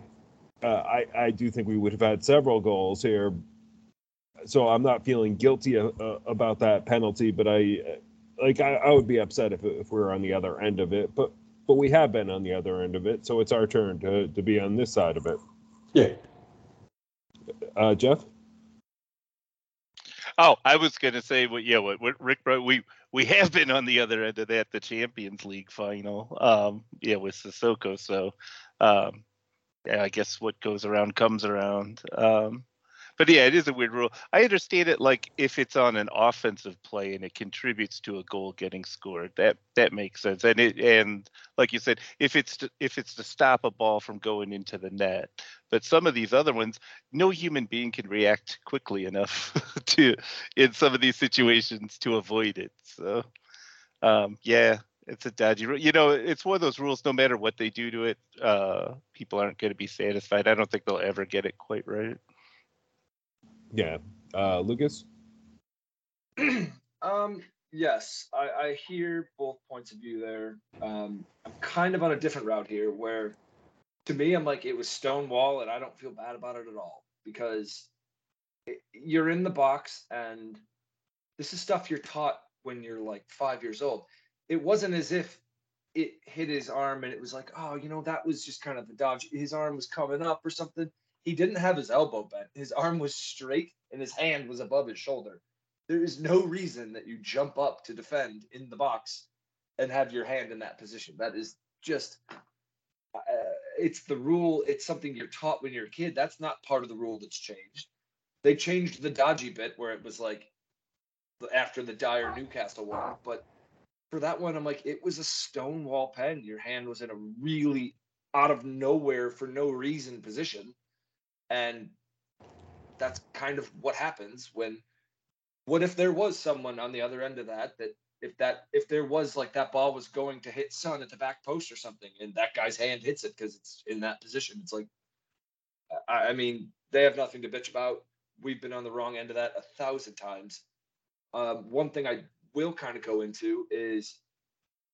uh, I I do think we would have had several goals here. So I'm not feeling guilty uh, uh about that penalty, but I like I, I would be upset if if we were on the other end of it. But but we have been on the other end of it, so it's our turn to to be on this side of it. Yeah. Uh, Jeff. Oh, I was gonna say what yeah, what, what Rick brought we we have been on the other end of that, the Champions League final. Um, yeah, with Sissoko. So um yeah, I guess what goes around comes around. Um but yeah, it is a weird rule. I understand it like if it's on an offensive play and it contributes to a goal getting scored. That that makes sense. And it and like you said, if it's to, if it's to stop a ball from going into the net. But some of these other ones, no human being can react quickly enough to in some of these situations to avoid it. So um, yeah, it's a dodgy rule. You know, it's one of those rules. No matter what they do to it, uh, people aren't going to be satisfied. I don't think they'll ever get it quite right. Yeah. Uh, Lucas? um, yes, I, I hear both points of view there. Um, I'm kind of on a different route here where to me, I'm like, it was Stonewall, and I don't feel bad about it at all because it, you're in the box, and this is stuff you're taught when you're like five years old. It wasn't as if it hit his arm and it was like, oh, you know, that was just kind of the dodge. His arm was coming up or something he didn't have his elbow bent. His arm was straight and his hand was above his shoulder. There is no reason that you jump up to defend in the box and have your hand in that position. That is just uh, it's the rule. It's something you're taught when you're a kid. That's not part of the rule that's changed. They changed the dodgy bit where it was like after the Dier Newcastle one. But for that one, I'm like, it was a stonewall pen. Your hand was in a really out of nowhere for no reason position. And that's kind of what happens when what if there was someone on the other end of that that if that if there was like that ball was going to hit Son at the back post or something and that guy's hand hits it because it's in that position it's like I, I mean they have nothing to bitch about. We've been on the wrong end of that a thousand times. Um, one thing i will kind of go into is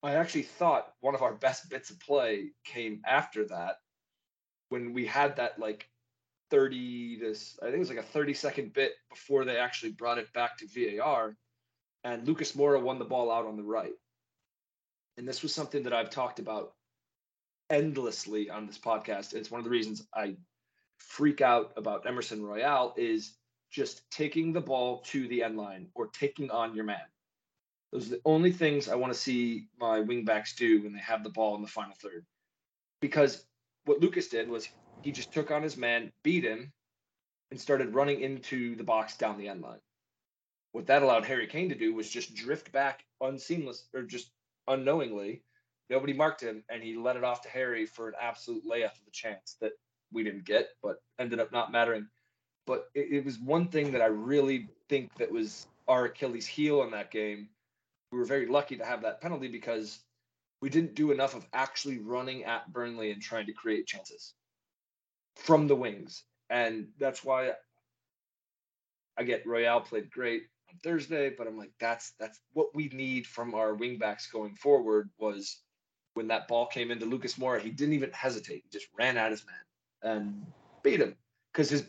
i actually thought one of our best bits of play came after that when we had that like 30 to I think it was like a 30 second bit before they actually brought it back to VAR and Lucas Moura won the ball out on the right. And this was something that I've talked about endlessly on this podcast. It's one of the reasons I freak out about Emerson Royal is just taking the ball to the end line or taking on your man. Those are the only things I want to see my wingbacks do when they have the ball in the final third. Because what Lucas did was he just took on his man, beat him, and started running into the box down the end line. What that allowed Harry Kane to do was just drift back unseamless or just unknowingly. Nobody marked him, and he let it off to Harry for an absolute layup of a chance that we didn't get, but ended up not mattering. But it, it was one thing that I really think that was our Achilles heel in that game. We were very lucky to have that penalty because we didn't do enough of actually running at Burnley and trying to create chances from the wings. And that's why I get Royal played great on Thursday, but I'm like, that's that's what we need from our wingbacks going forward was when that ball came into Lucas Moura, he didn't even hesitate. He just ran at his man and beat him. Because his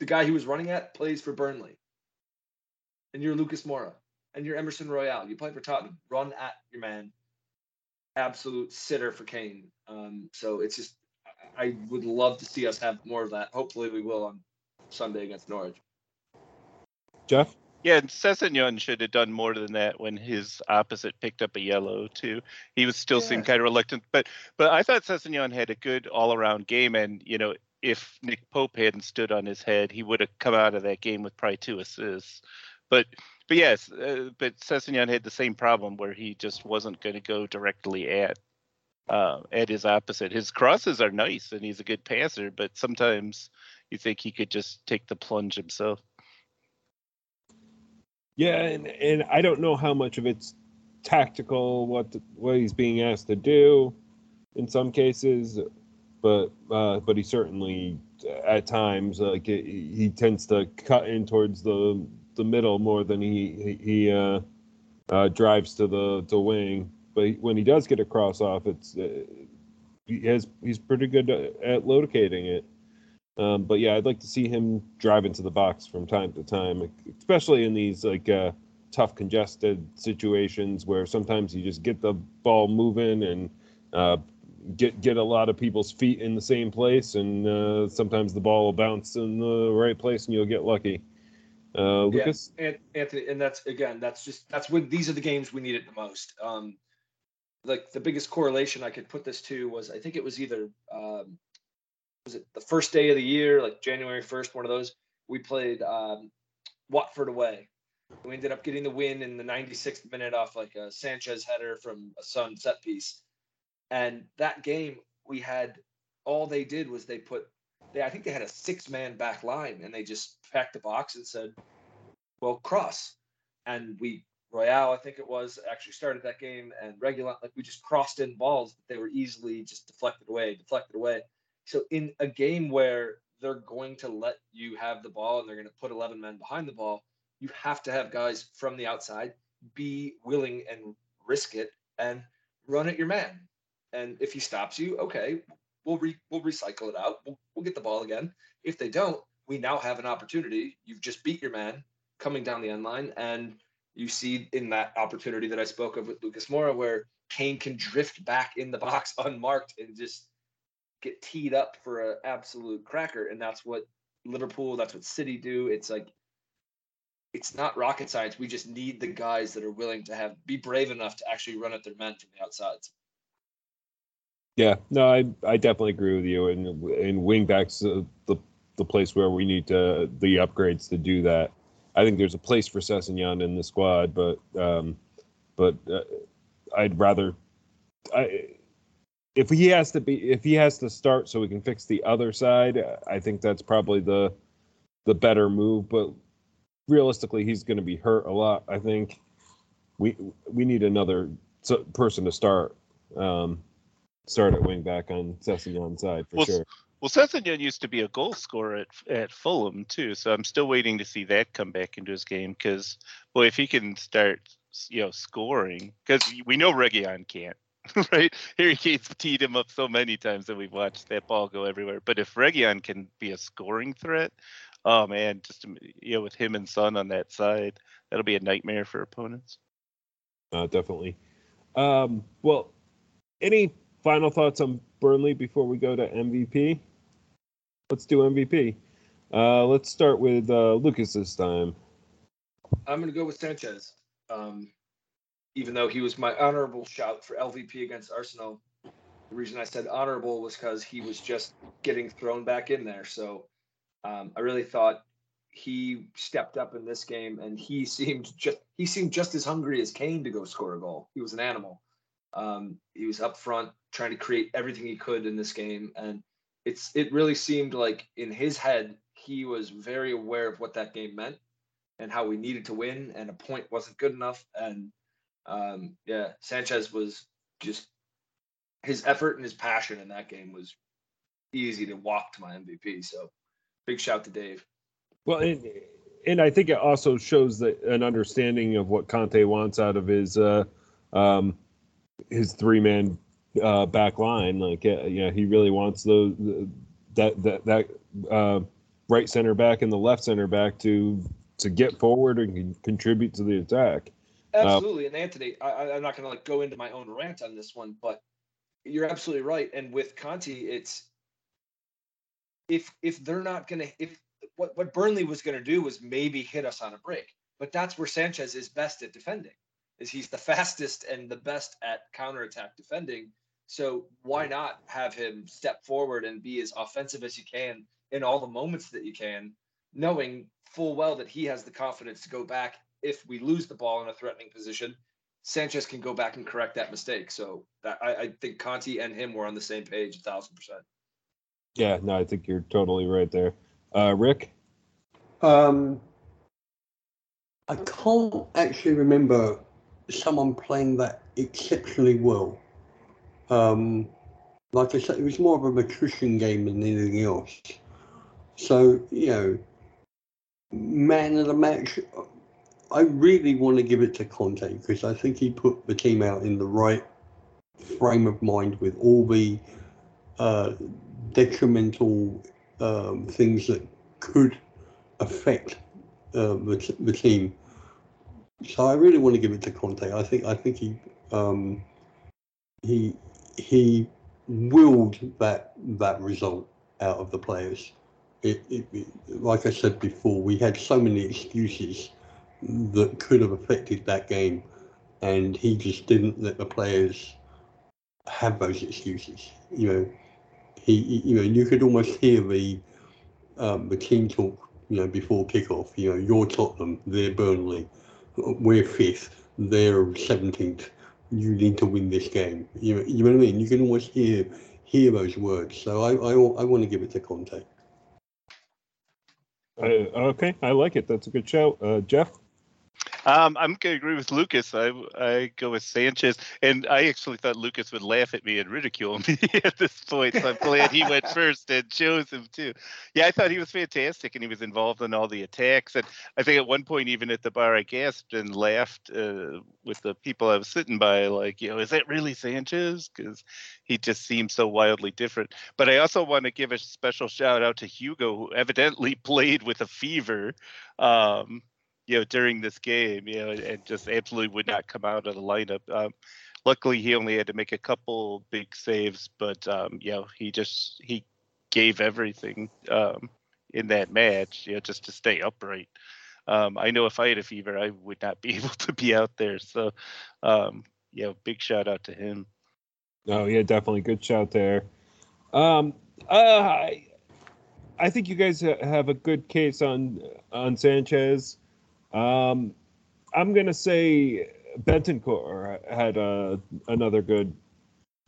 the guy he was running at plays for Burnley. And you're Lucas Moura. And you're Emerson Royal. You play for Tottenham. Run at your man. Absolute sitter for Kane. Um, so it's just I would love to see us have more of that. Hopefully, we will on Sunday against Norwich. Jeff? Yeah, and Sessegnon should have done more than that when his opposite picked up a yellow too. He was still yeah. seemed kind of reluctant, but but I thought Sessegnon had a good all around game, and you know if Nick Pope hadn't stood on his head, he would have come out of that game with probably two assists. But but yes, uh, but Sessegnon had the same problem where he just wasn't going to go directly at uh, at his opposite. His crosses are nice and he's a good passer, but sometimes you think he could just take the plunge himself. Yeah, and, and I don't know how much of it's tactical, what the, what he's being asked to do in some cases, but uh, but he certainly at times like he, he tends to cut in towards the the middle more than he he uh, uh, drives to the the wing but when he does get a cross off, it's uh, he has he's pretty good at locating it. Um, but yeah, I'd like to see him drive into the box from time to time, especially in these like uh, tough, congested situations where sometimes you just get the ball moving and uh, get get a lot of people's feet in the same place, and uh, sometimes the ball will bounce in the right place and you'll get lucky. Uh, Lucas, yeah, and Anthony, and that's again, that's just that's when these are the games we need it the most. Um, like the biggest correlation I could put this to was I think it was either um, was it the first day of the year, like January first, one of those. We played um, Watford away. We ended up getting the win in the 96th minute off like a Sanchez header from a Son set piece. And that game, we had all they did was they put they I think they had a six man back line and they just packed the box and said, "Well, cross." And we Royal, I think it was, actually started that game, and regular like we just crossed in balls that they were easily just deflected away, deflected away. So in a game where they're going to let you have the ball and they're going to put 11 men behind the ball, you have to have guys from the outside be willing and risk it and run at your man. And if he stops you, okay, we'll re- we'll recycle it out. We'll, we'll get the ball again. If they don't, we now have an opportunity. You've just beat your man coming down the end line and you see in that opportunity that I spoke of with Lucas Moura, where Kane can drift back in the box unmarked and just get teed up for an absolute cracker. And that's what Liverpool, that's what City do. It's like, it's not rocket science. We just need the guys that are willing to have be brave enough to actually run at their men from the outsides. Yeah, no, I I definitely agree with you. And in wingbacks, uh, the the place where we need to the upgrades to do that. I think there's a place for Sessegnon in the squad, but um, but uh, I'd rather I if he has to be if he has to start so we can fix the other side, I think that's probably the the better move. But realistically, he's going to be hurt a lot. I think we we need another person to start um, start at wing back on Sessegnon's side for well, sure. Well, Sessegnon used to be a goal scorer at at Fulham too, so I'm still waiting to see that come back into his game. Because boy, if he can start, you know, scoring, because we know Reguilón can't. right? Harry Kane's teed him up so many times that we've watched that ball go everywhere. But if Reguilón can be a scoring threat, oh man, just you know, with him and Son on that side, that'll be a nightmare for opponents. Uh, definitely. Um, well, any final thoughts on Burnley before we go to MVP? Let's do MVP. Uh, let's start with uh, Lucas this time. I'm going to go with Sanchez. Um, even though he was my honorable shout for LVP against Arsenal. The reason I said honorable was because he was just getting thrown back in there. So um, I really thought he stepped up in this game, and he seemed just he seemed just as hungry as Kane to go score a goal. He was an animal. Um, he was up front trying to create everything he could in this game, and it's it really seemed like in his head he was very aware of what that game meant and how we needed to win, and a point wasn't good enough, and um, yeah, Sanchez was just his effort and his passion in that game was easy to walk to my MVP. So big shout to Dave. Well, and, and I think it also shows that an understanding of what Conte wants out of his uh, um, his three man uh, back line. Like, uh, yeah, he really wants those that that that uh, right center back and the left center back to to get forward and contribute to the attack. Absolutely, and Anthony, I, I'm not going to like go into my own rant on this one, but you're absolutely right. And with Conte, it's if if they're not going to if what what Burnley was going to do was maybe hit us on a break, but that's where Sanchez is best at defending. Is he's the fastest and the best at counterattack defending. So why not have him step forward and be as offensive as you can in all the moments that you can, knowing full well that he has the confidence to go back if we lose the ball in a threatening position, Sanchez can go back and correct that mistake. So that, I, I think Conte and him were on the same page, a thousand percent. Yeah, no, I think you're totally right there. Uh, Rick? Um, I can't actually remember someone playing that exceptionally well. Um, like I said, it was more of a attrition game than anything else. So, you know, man of the match, I really want to give it to Conte because I think he put the team out in the right frame of mind with all the uh, detrimental um, things that could affect uh, the, the team. So I really want to give it to Conte. I think I think he um, he he willed that that result out of the players. It, it, it, like I said before, we had so many excuses that could have affected that game, and he just didn't let the players have those excuses. You know, he, you know, you could almost hear the um, the team talk, you know, before kickoff. You know, you're Tottenham, they're Burnley, we're fifth, they're seventeenth. You need to win this game. You you know what I mean? You can almost hear hear those words. So I I, I want to give it to Conte. Uh, okay, I like it. That's a good show, uh, Jeff. Um, I'm gonna agree with Lucas. I I go with Sanchez, and I actually thought Lucas would laugh at me and ridicule me at this point. So I'm glad he went first and chose him too. Yeah, I thought he was fantastic, and he was involved in all the attacks. And I think at one point, even at the bar, I gasped and laughed uh, with the people I was sitting by, like, you know, is that really Sanchez? Because he just seems so wildly different. But I also want to give a special shout out to Hugo, who evidently played with a fever. Um, you know, during this game, you know, and just absolutely would not come out of the lineup. Um, luckily, he only had to make a couple big saves, but um, you know, he just he gave everything um, in that match, you know, just to stay upright. Um, I know if I had a fever, I would not be able to be out there. So, um, you know, big shout out to him. Oh yeah, definitely good shout there. Um, uh, I, I think you guys have a good case on on Sanchez. Um, I'm gonna say Bentancur had a, another good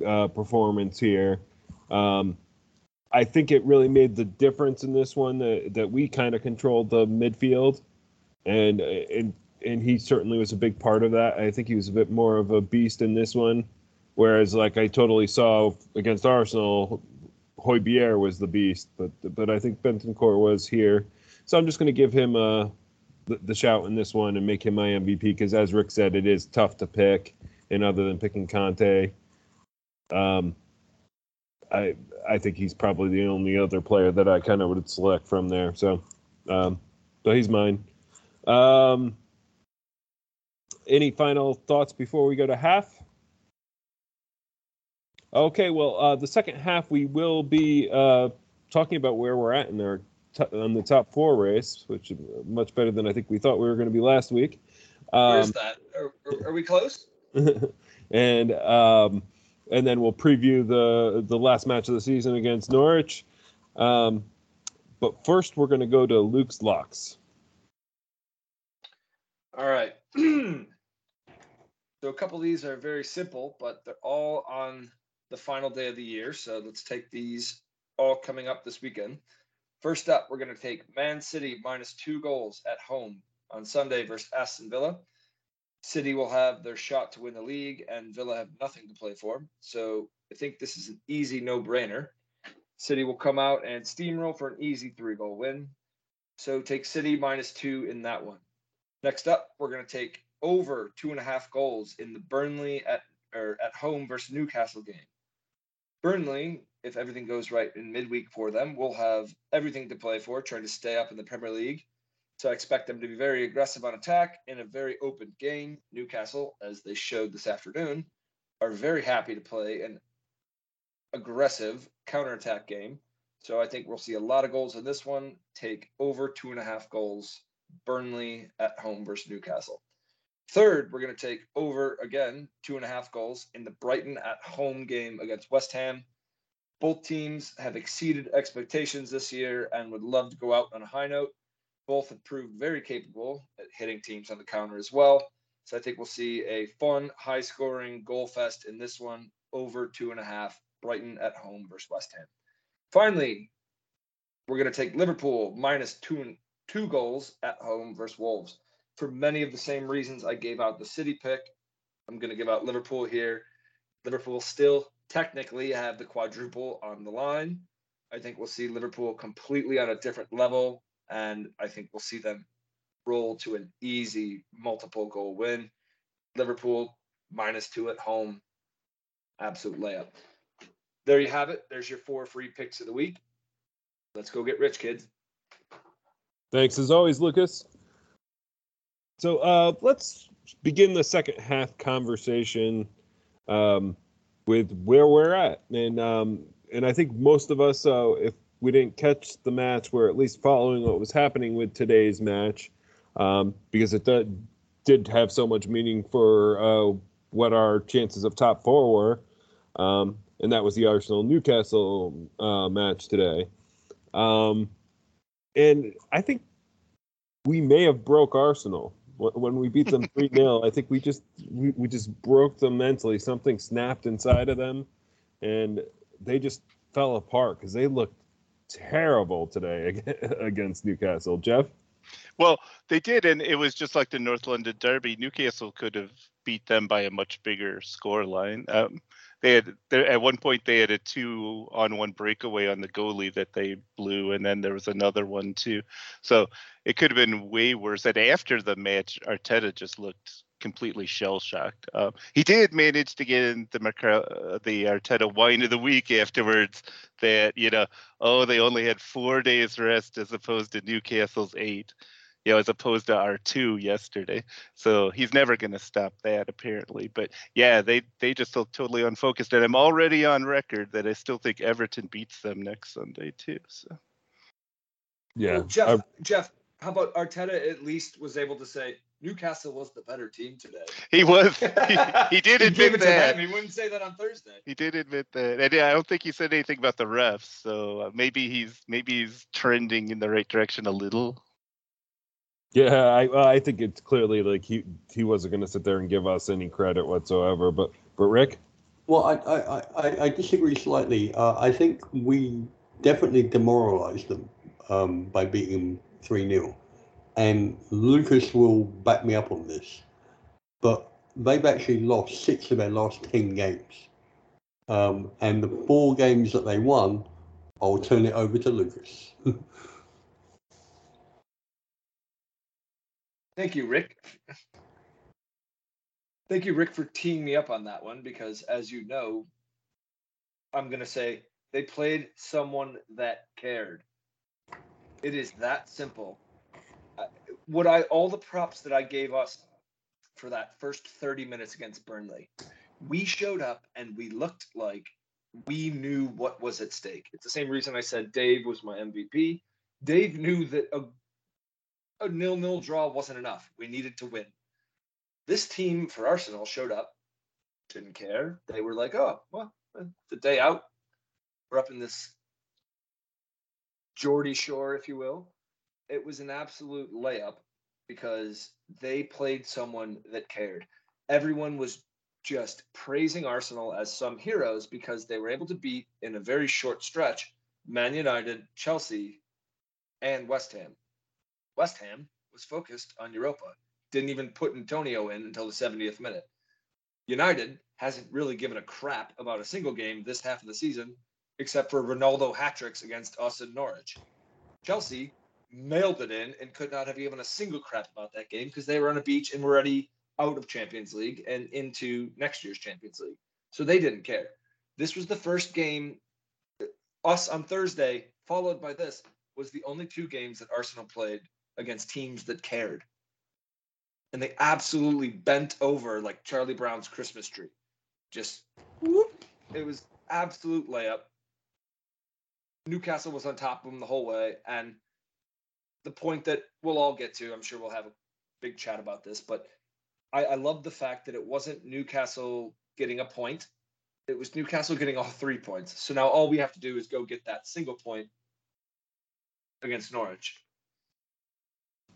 uh, performance here. Um, I think it really made the difference in this one that, that we kind of controlled the midfield, and and and he certainly was a big part of that. I think he was a bit more of a beast in this one, whereas like I totally saw against Arsenal, Højbjerg was the beast, but but I think Bentancur was here, so I'm just going to give him uh, the, shout in this one and make him my MVP because as Rick said, it is tough to pick, and other than picking Conte, um, I I think he's probably the only other player that I kind of would select from there. So, um, so he's mine. Um, any final thoughts before we go to half? Okay, well, uh, the second half we will be uh, talking about where we're at in our t- on the top four race, which is much better than I think we thought we were going to be last week. Um, Where's that? Are, are, are we close? and um, and then we'll preview the the last match of the season against Norwich. Um, but first, we're going to go to Luke's locks. All right. so a couple of these are very simple, but they're all on the final day of the year. So let's take these all coming up this weekend. First up, we're going to take Man City minus two goals at home on Sunday versus Aston Villa. City will have their shot to win the league, and Villa have nothing to play for. So I think this is an easy no brainer. City will come out and steamroll for an easy three goal win. So take City minus two in that one. Next up, we're going to take over two and a half goals in the Burnley at or at home versus Newcastle game. Burnley, if everything goes right in midweek for them, we'll have everything to play for, trying to stay up in the Premier League. So I expect them to be very aggressive on attack in a very open game. Newcastle, as they showed this afternoon, are very happy to play an aggressive counterattack game. So I think we'll see a lot of goals in this one. Take over two and a half goals. Burnley at home versus Newcastle. Third, we're going to take over again two and a half goals in the Brighton at home game against West Ham. Both teams have exceeded expectations this year and would love to go out on a high note. Both have proved very capable at hitting teams on the counter as well. So I think we'll see a fun, high scoring goal fest in this one over two and a half. Brighton at home versus West Ham. Finally, we're going to take Liverpool minus two and two goals at home versus Wolves. For many of the same reasons I gave out the City pick, I'm going to give out Liverpool here. Liverpool still technically have the quadruple on the line. I think we'll see Liverpool completely on a different level, and I think we'll see them roll to an easy multiple goal win. Liverpool minus two at home, absolute layup. There you have it. There's your four free picks of the week. Let's go get rich, kids. Thanks as always, Lucas. So uh, let's begin the second half conversation um, with where we're at, and um, and I think most of us, uh, if we didn't catch the match, were at least following what was happening with today's match, um, because it did, have so much meaning for uh, what our chances of top four were, um, and that was the Arsenal Newcastle uh, match today. Um, and I think we may have broke Arsenal when we beat them 3 0. I think we just we, we just broke them mentally. Something snapped inside of them, and they just fell apart because they looked terrible today against Newcastle. Jeff? Well, they did, and it was just like the North London Derby. Newcastle could have beat them by a much bigger score line. Um, they had at one point they had a two on one breakaway on the goalie that they blew, and then there was another one too. So it could have been way worse. And after the match, Arteta just looked completely shell shocked. Uh, he did manage to get in the uh, the Arteta whine of the week afterwards. That you know, oh, they only had four days rest as opposed to Newcastle's eight you know, as opposed to our two yesterday. So he's never going to stop that apparently. But yeah, they they just look totally unfocused, and I'm already on record that I still think Everton beats them next Sunday too. So yeah, well, Jeff, Jeff, how about Arteta at least was able to say Newcastle was the better team today. He was. He, he did he admit that. He wouldn't say that on Thursday. He did admit that, and I don't think he said anything about the refs. So uh, maybe he's maybe he's trending in the right direction a little. Yeah, I I think it's clearly like he he wasn't going to sit there and give us any credit whatsoever. But but Rick, Well, I, I, I, I disagree slightly. Uh, I think we definitely demoralized them um, by beating 3 0. And Lucas will back me up on this. But they've actually lost six of their last 10 games. Um, and the four games that they won, I'll turn it over to Lucas. Thank you, Rick. Thank you, Rick, for teeing me up on that one because, as you know, I'm going to say they played someone that cared. It is that simple. What I all the props that I gave us for that first 30 minutes against Burnley, we showed up and we looked like we knew what was at stake. It's the same reason I said Dave was my MVP. Dave knew that a a nil-nil draw wasn't enough. We needed to win. This team for Arsenal showed up, didn't care. They were like, "Oh, well, the day out. We're up in this Geordie Shore, if you will." It was an absolute layup because they played someone that cared. Everyone was just praising Arsenal as some heroes because they were able to beat in a very short stretch Man United, Chelsea, and West Ham. West Ham was focused on Europa. Didn't even put Antonio in until the 70th minute. United hasn't really given a crap about a single game this half of the season, except for Ronaldo hat tricks against us in Norwich. Chelsea mailed it in and could not have given a single crap about that game because they were on a beach and were already out of Champions League and into next year's Champions League. So they didn't care. This was the first game, uh, us on Thursday, followed by this, was the only two games that Arsenal played against teams that cared. And they absolutely bent over like Charlie Brown's Christmas tree. Just whoop. It was absolute layup. Newcastle was on top of them the whole way. And the point that we'll all get to, I'm sure we'll have a big chat about this, but I, I love the fact that it wasn't Newcastle getting a point. It was Newcastle getting all three points. So now all we have to do is go get that single point against Norwich.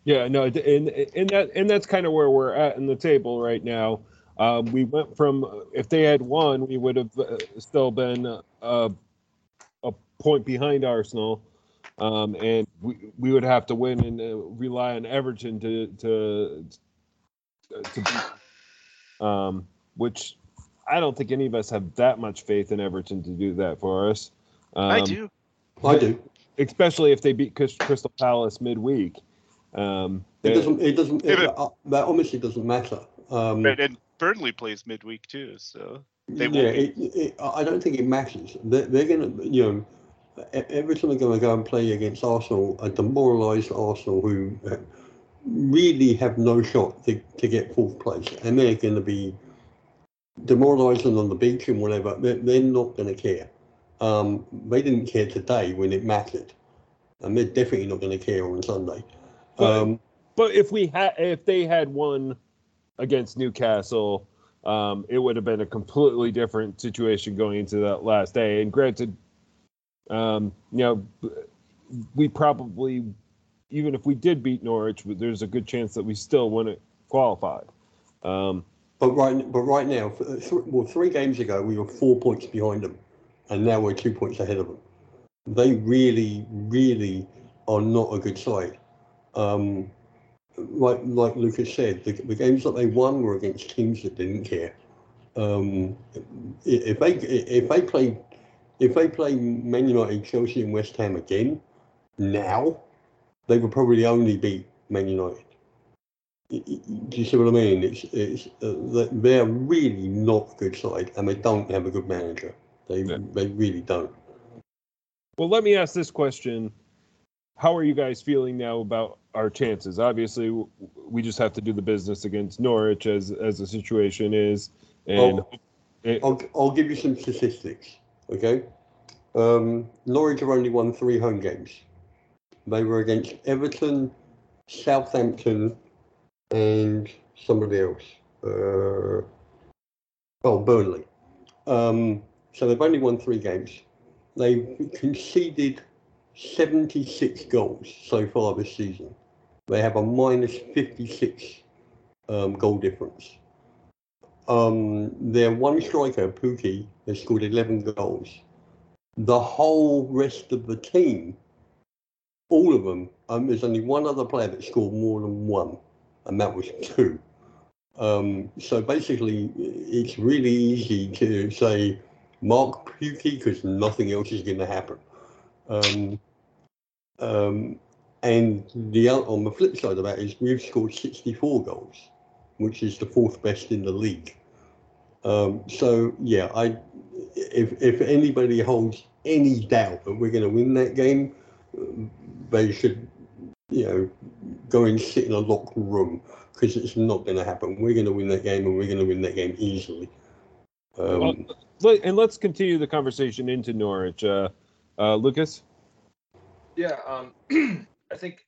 Yeah, no, and and that and that's kind of where we're at in the table right now. Um, we went from if they had won, we would have uh, still been uh, a point behind Arsenal, um, and we we would have to win and uh, rely on Everton to to to beat, um, which I don't think any of us have that much faith in Everton to do that for us. Um, I do. I do. especially if they beat Crystal Palace midweek. Um, It doesn't. It doesn't. Yeah, It, but- uh, that honestly doesn't matter. Um, Right, and Burnley plays midweek too, so they yeah, won't it, it, I don't think it matters. They're, they're going to, you know, e- every time they're going to go and play against Arsenal, a demoralised Arsenal who uh, really have no shot to, to get fourth place, and they're going to be demoralising on the beach and whatever. They're, they're not going to care. Um, they didn't care today when it mattered, and they're definitely not going to care on Sunday. But- Um, But if we had, if they had won against Newcastle, um, it would have been a completely different situation going into that last day. And granted, um, you know, we probably, even if we did beat Norwich, there's a good chance that we still wouldn't qualify. Um, But right, but right now, well, three games ago we were four points behind them, and now we're two points ahead of them. They really, really are not a good side. Um, like like Lucas said, the, the games that they won were against teams that didn't care. Um, if they if they play if they play Man United, Chelsea, and West Ham again now, they would probably only beat Man United. Do you see what I mean? It's it's uh, they- they're really not a good side, and they don't have a good manager. They Yeah. they really don't. well, let me ask this question: How are you guys feeling now about our chances? Obviously, we just have to do the business against Norwich as as the situation is, and Oh. it- I'll I'll give you some statistics. Okay, um, Norwich have only won three home games. They were against Everton, Southampton, and somebody else. Uh, oh, Burnley. Um, so they've only won three games. They've conceded 76 goals so far this season. they have a minus 56 um, goal difference. Um, their one striker, Pukki, has scored 11 goals. The whole rest of the team, all of them, um, there's only one other player that scored more than one, and that was two. Um, so basically, it's really easy to say Mark Pukki because nothing else is going to happen. Um, um, and the on the flip side of that is we've scored 64 goals, which is the fourth best in the league. Um, so yeah, I if if anybody holds any doubt that we're going to win that game, they should you know go and sit in a locked room because it's not going to happen. We're going to win that game, and we're going to win that game easily. Um, Well, and let's continue the conversation into Norwich. Uh, uh, Lucas? Yeah, um, I think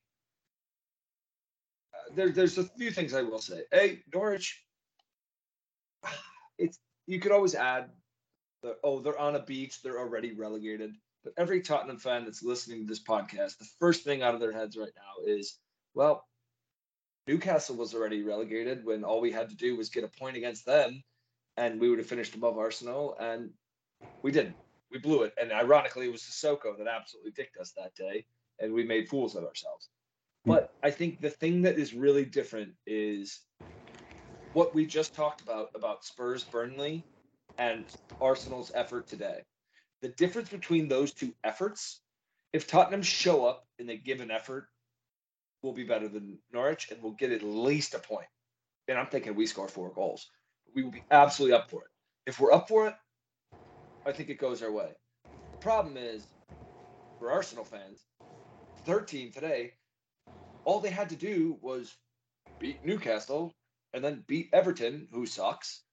uh, there, there's a few things I will say. A Norwich, it's you could always add the oh they're on a beach, they're already relegated. But every Tottenham fan that's listening to this podcast, the first thing out of their heads right now is, well, Newcastle was already relegated when all we had to do was get a point against them, and we would have finished above Arsenal, and we didn't. We blew it, and ironically, it was Sissoko that absolutely dicked us that day, and we made fools of ourselves. But I think the thing that is really different is what we just talked about about Spurs Burnley and Arsenal's effort today. The difference between those two efforts, if Tottenham show up and they give an effort, will be better than Norwich and we'll get at least a point. And I'm thinking we score four goals. We will be absolutely up for it. If we're up for it, I think it goes our way. The problem is for Arsenal fans, 13 today, all they had to do was beat Newcastle and then beat Everton, who sucks,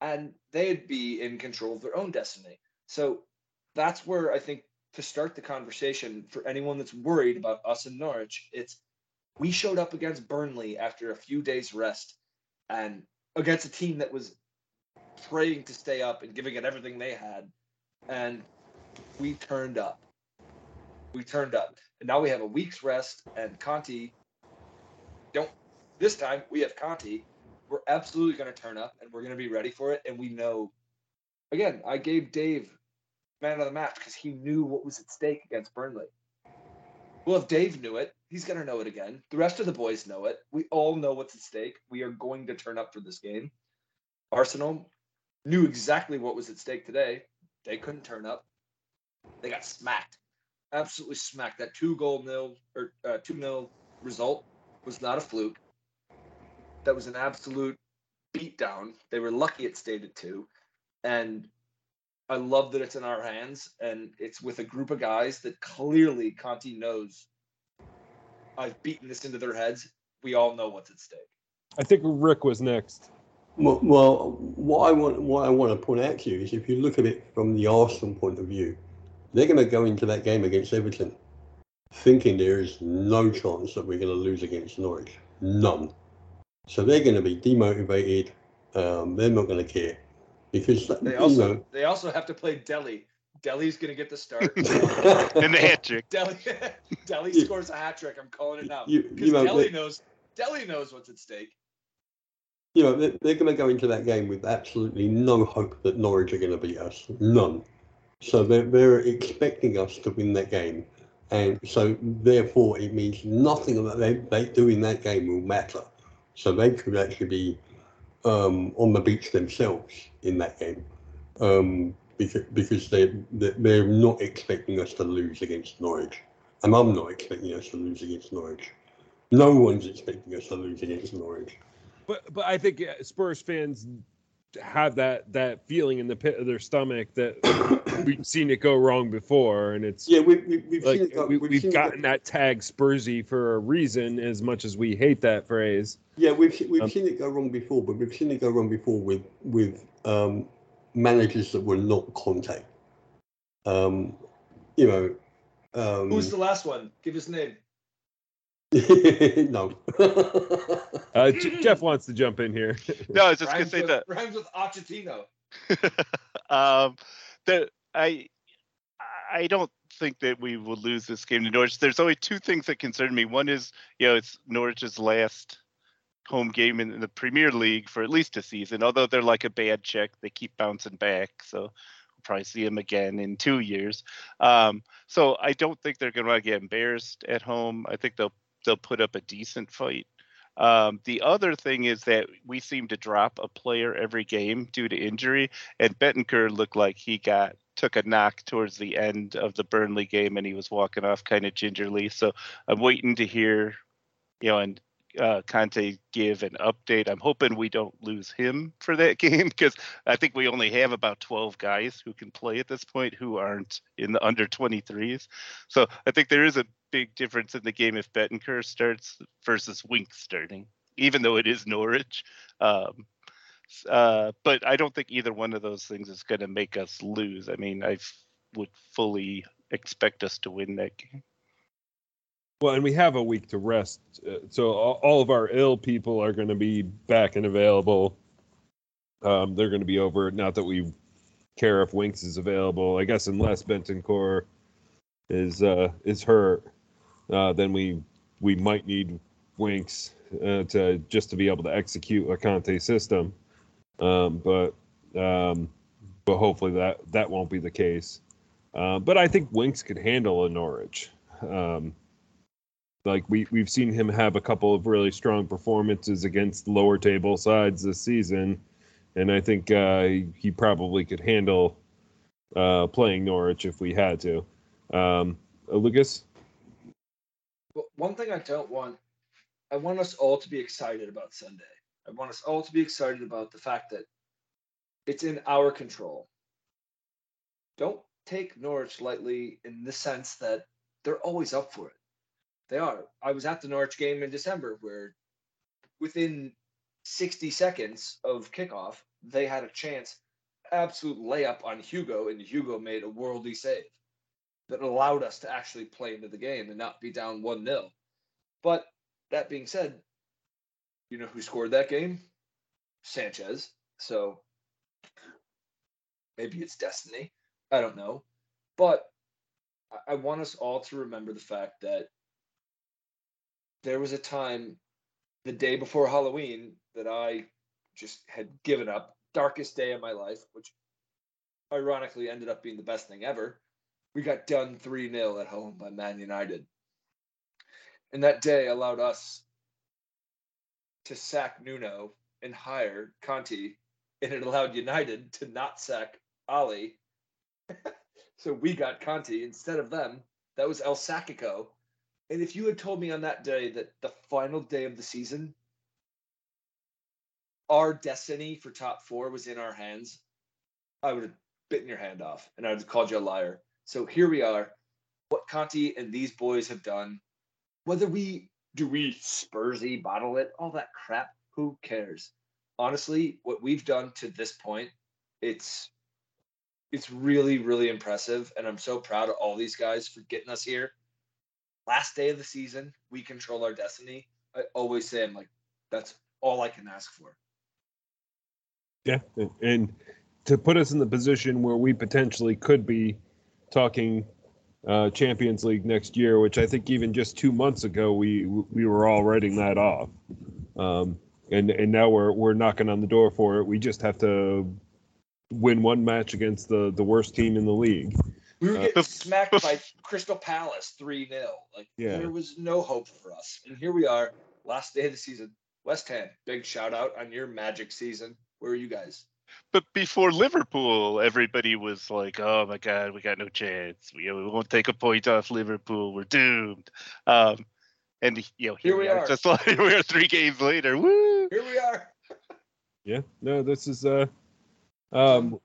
and they'd be in control of their own destiny. So that's where I think to start the conversation for anyone that's worried about us in Norwich, it's we showed up against Burnley after a few days rest and against a team that was praying to stay up and giving it everything they had. And we turned up. We turned up. And now we have a week's rest and Conte don't this time we have Conte. We're absolutely going to turn up and we're going to be ready for it. And we know, again, I gave Dave man of the match because he knew what was at stake against Burnley. Well, if Dave knew it, he's going to know it again. The rest of the boys know it. We all know what's at stake. We are going to turn up for this game. Arsenal knew exactly what was at stake today. They couldn't turn up. They got smacked, absolutely smacked. That two goal nil or uh, two nil result was not a fluke. That was an absolute beatdown. They were lucky it stayed at two, and I love that it's in our hands and it's with a group of guys that clearly Conte knows. I've beaten this into their heads. We all know what's at stake. I think Rick was next. Well, well, what I want, what I want to point out to you is, if you look at it from the Arsenal point of view, they're going to go into that game against Everton, thinking there is no chance that we're going to lose against Norwich, none. So they're going to be demotivated. Um, they're not going to care because They you also know. they also have to play Dele. Dele's going to get the start. and the hat trick. Dele Dele scores a hat trick. I'm calling it now because you know, Dele they- knows Dele knows what's at stake. You know, they're, they're going to go into that game with absolutely no hope that Norwich are going to beat us. None. So they're, they're expecting us to win that game. And so therefore it means nothing that they, they do in that game will matter. So they could actually be um, on the beach themselves in that game. Um, because, because they, they- they're not expecting us to lose against Norwich. And I'm not expecting us to lose against Norwich. No one's expecting us to lose against Norwich. But but I think uh, Spurs fans have that that feeling in the pit of their stomach that we've seen it go wrong before, and it's Yeah, we, we, we've like seen it. Go, we, we've we've seen it gotten go, that tag Spursy for a reason. As much as we hate that phrase, Yeah, we've we've Um, seen it go wrong before, but we've seen it go wrong before with with um, managers that were not Conte. Um, you know. Um, Who's the last one? Give his name. no. uh, J- Jeff wants to jump in here. No, I was just gonna say with, that. rhymes with Achatino. um, the I I don't think that we will lose this game to Norwich. There's only two things that concern me. One is, you know, it's Norwich's last home game in the Premier League for at least a season. Although they're like a bad check, they keep bouncing back. So we'll probably see them again in two years. Um, so I don't think they're going to get embarrassed at home. I think they'll they'll put up a decent fight. Um, the other thing is that we seem to drop a player every game due to injury, and Bentancur looked like he got took a knock towards the end of the Burnley game, and he was walking off kind of gingerly. So I'm waiting to hear, you know, and uh, Conte give an update. I'm hoping we don't lose him for that game because I think we only have about 12 guys who can play at this point who aren't in the under 23s. So I think there is a big difference in the game if Bentancur starts versus Wink starting, even though it is Norwich. Um, uh, but I don't think either one of those things is going to make us lose. I mean, I would fully expect us to win that game. Well, and we have a week to rest, uh, so all, all, of our ill people are going to be back and available. Um, they're going to be over. Not that we care if Winks is available. I guess unless Bentancur is uh, is hurt, uh, then we we might need Winks uh, to just to be able to execute a Conte system. Um, but um, but hopefully that that won't be the case. Uh, but I think Winks could handle a Norwich. Um, like we we've seen him have a couple of really strong performances against lower table sides this season, and I think uh, he probably could handle uh, playing Norwich if we had to. Um, Lucas. One thing I don't want, I want us all to be excited about Sunday. I want us all to be excited about the fact that it's in our control. Don't take Norwich lightly in the sense that they're always up for it. They are. I was at the Norwich game in December where within 60 seconds of kickoff, they had a chance, absolute layup on Hugo, and Hugo made a worldly save that allowed us to actually play into the game and not be down 1 0. But that being said, you know who scored that game? Sanchez. So maybe it's destiny. I don't know. But I want us all to remember the fact that there was a time the day before Halloween that I just had given up. Darkest day of my life, which ironically ended up being the best thing ever. We got done 3 0 at home by Man United. And that day allowed us to sack Nuno and hire Conte, and it allowed United to not sack Ole. so we got Conte instead of them. That was El Sacico. And if you had told me on that day that the final day of the season, our destiny for top four was in our hands, I would have bitten your hand off and I would have called you a liar. So here we are. What Conte and these boys have done, whether we do we Spursy bottle it? All that crap. Who cares? Honestly, what we've done to this point, it's it's really, really impressive. And I'm so proud of all these guys for getting us here. Last day of the season, we control our destiny. I always say I'm like, that's all I can ask for. Yeah. And to put us in the position where we potentially could be talking uh, Champions League next year, which I think even just two months ago we we were all writing that off, um, and and now we're we're knocking on the door for it. We just have to win one match against the the worst team in the league. We were uh, getting uh, smacked by Crystal Palace three 0 Like yeah. there was no hope for us, and here we are, last day of the season. West Ham, big shout out on your magic season. Where are you guys? but before Liverpool, everybody was like, "Oh my God, we got no chance. We, we won't take a point off Liverpool. We're doomed." Um, and you know, here, here we are, are, just like we are three games later. Woo! Here we are. yeah, no, this is uh, um,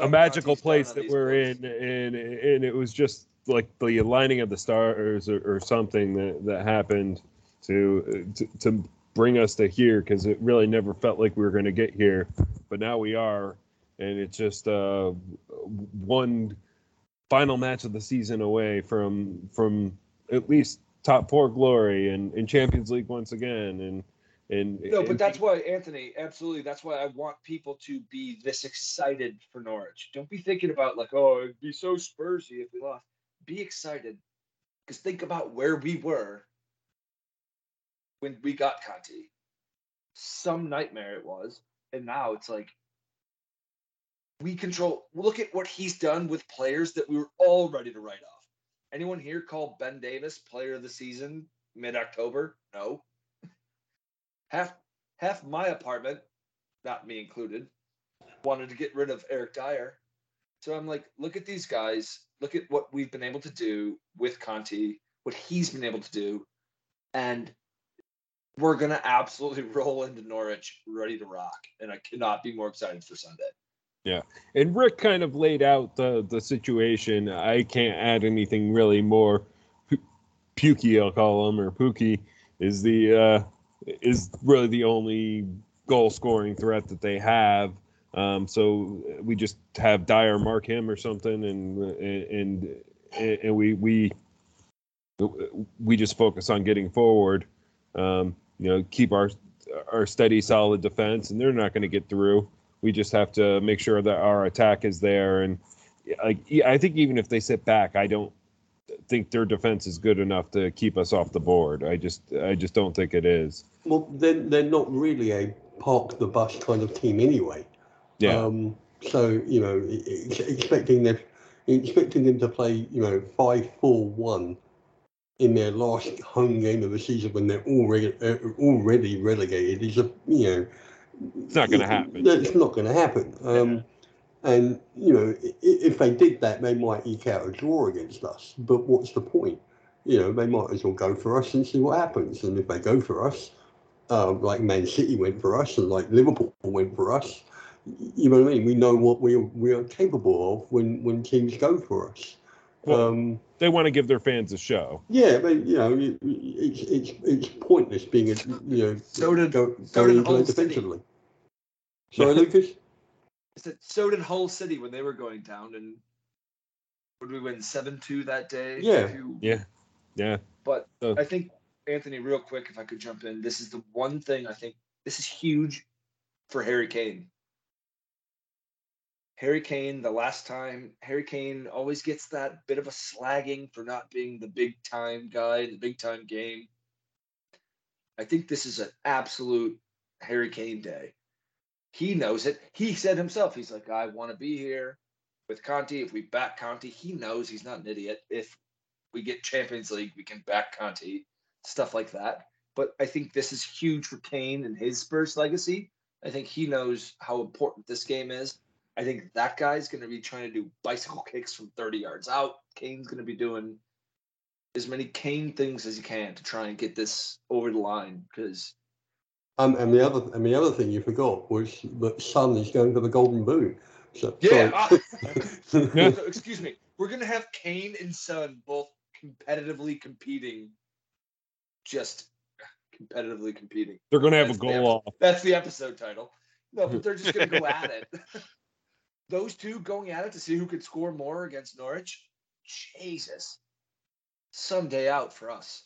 a magical place that we're in, and and it was just like the aligning of the stars or, or something that that happened to to, to bring us to here because it really never felt like we were going to get here but now we are, and it's just uh, one final match of the season away from from at least top four glory and, and Champions League once again, and And No, but and that's why, Anthony, absolutely. That's why I want people to be this excited for Norwich. Don't be thinking about like, oh, it'd be so Spursy if we lost. Be excited. Because think about where we were when we got Conte. Some nightmare it was. And now it's like we control look at what he's done with players that we were all ready to write off. Anyone here call Ben Davies player of the season mid-October? No half half my apartment, not me included, wanted to get rid of Eric Dier. So I'm like, look at these guys. Look at what we've been able to do with Conte, what he's been able to do, and we're gonna absolutely roll into Norwich ready to rock. And I cannot be more excited for Sunday. Yeah, and Rick kind of laid out the the situation. I can't add anything really more. Pu- Pukey, I'll call him, or Pookie, is the uh, is really the only goal scoring threat that they have. Um, so we just have Dier mark him or something, and and and, we we we just focus on getting forward. Um, you know, keep our our steady, solid defense, and they're not going to get through. We just have to make sure that our attack is there, and like I think even if they sit back, I don't think their defense is good enough to keep us off the board. I just I just don't think it is. Well, they're, they're not really a park the bus kind of team anyway. Yeah. Um, so you know, expecting them, expecting them to play, you know, five four one in their last home game of the season when they're already uh, already relegated is a you know, It's not going to happen. It's not going to happen. Um, and you know, i- i- if they did that, they might eke out a draw against us. But what's the point? You know, they might as well go for us and see what happens. And if they go for us, um, like Man City went for us, and like Liverpool went for us, you know what I mean? We know what we are, we are capable of when when teams go for us. Well, um, They want to give their fans a show. yeah, but you know, it's it's it's pointless being a you know So did- go, so going did into it Hull City. defensively. Sorry, Lucas. I said so did Hull City when they were going down and would we win seven two that day? Yeah. You- Yeah. Yeah. But So- I think Anthony, real quick, if I could jump in, this is the one thing I think this is huge for Harry Kane. Harry Kane, the last time Harry Kane always gets that bit of a slagging for not being the big time guy in the big time game. I think this is an absolute Harry Kane day. He knows it. He said himself, he's like, I want to be here with Conte. If we back Conte, he knows he's not an idiot. If we get Champions League, we can back Conte, stuff like that. But I think this is huge for Kane and his Spurs legacy. I think he knows how important this game is. I think that guy's going to be trying to do bicycle kicks from 30 yards out. Kane's going to be doing as many Kane things as he can to try and get this over the line because Um, and the other and the other thing you forgot was that Son is going for the Golden Boot. So, Yeah, sorry. Yeah. So, excuse me. We're gonna have Kane and Son both competitively competing. Just competitively competing. They're going to have a That's the goal episode. off. That's the episode title. No, but they're just gonna go at it. Those two going at it to see who could score more against Norwich. Jesus. Someday out for us.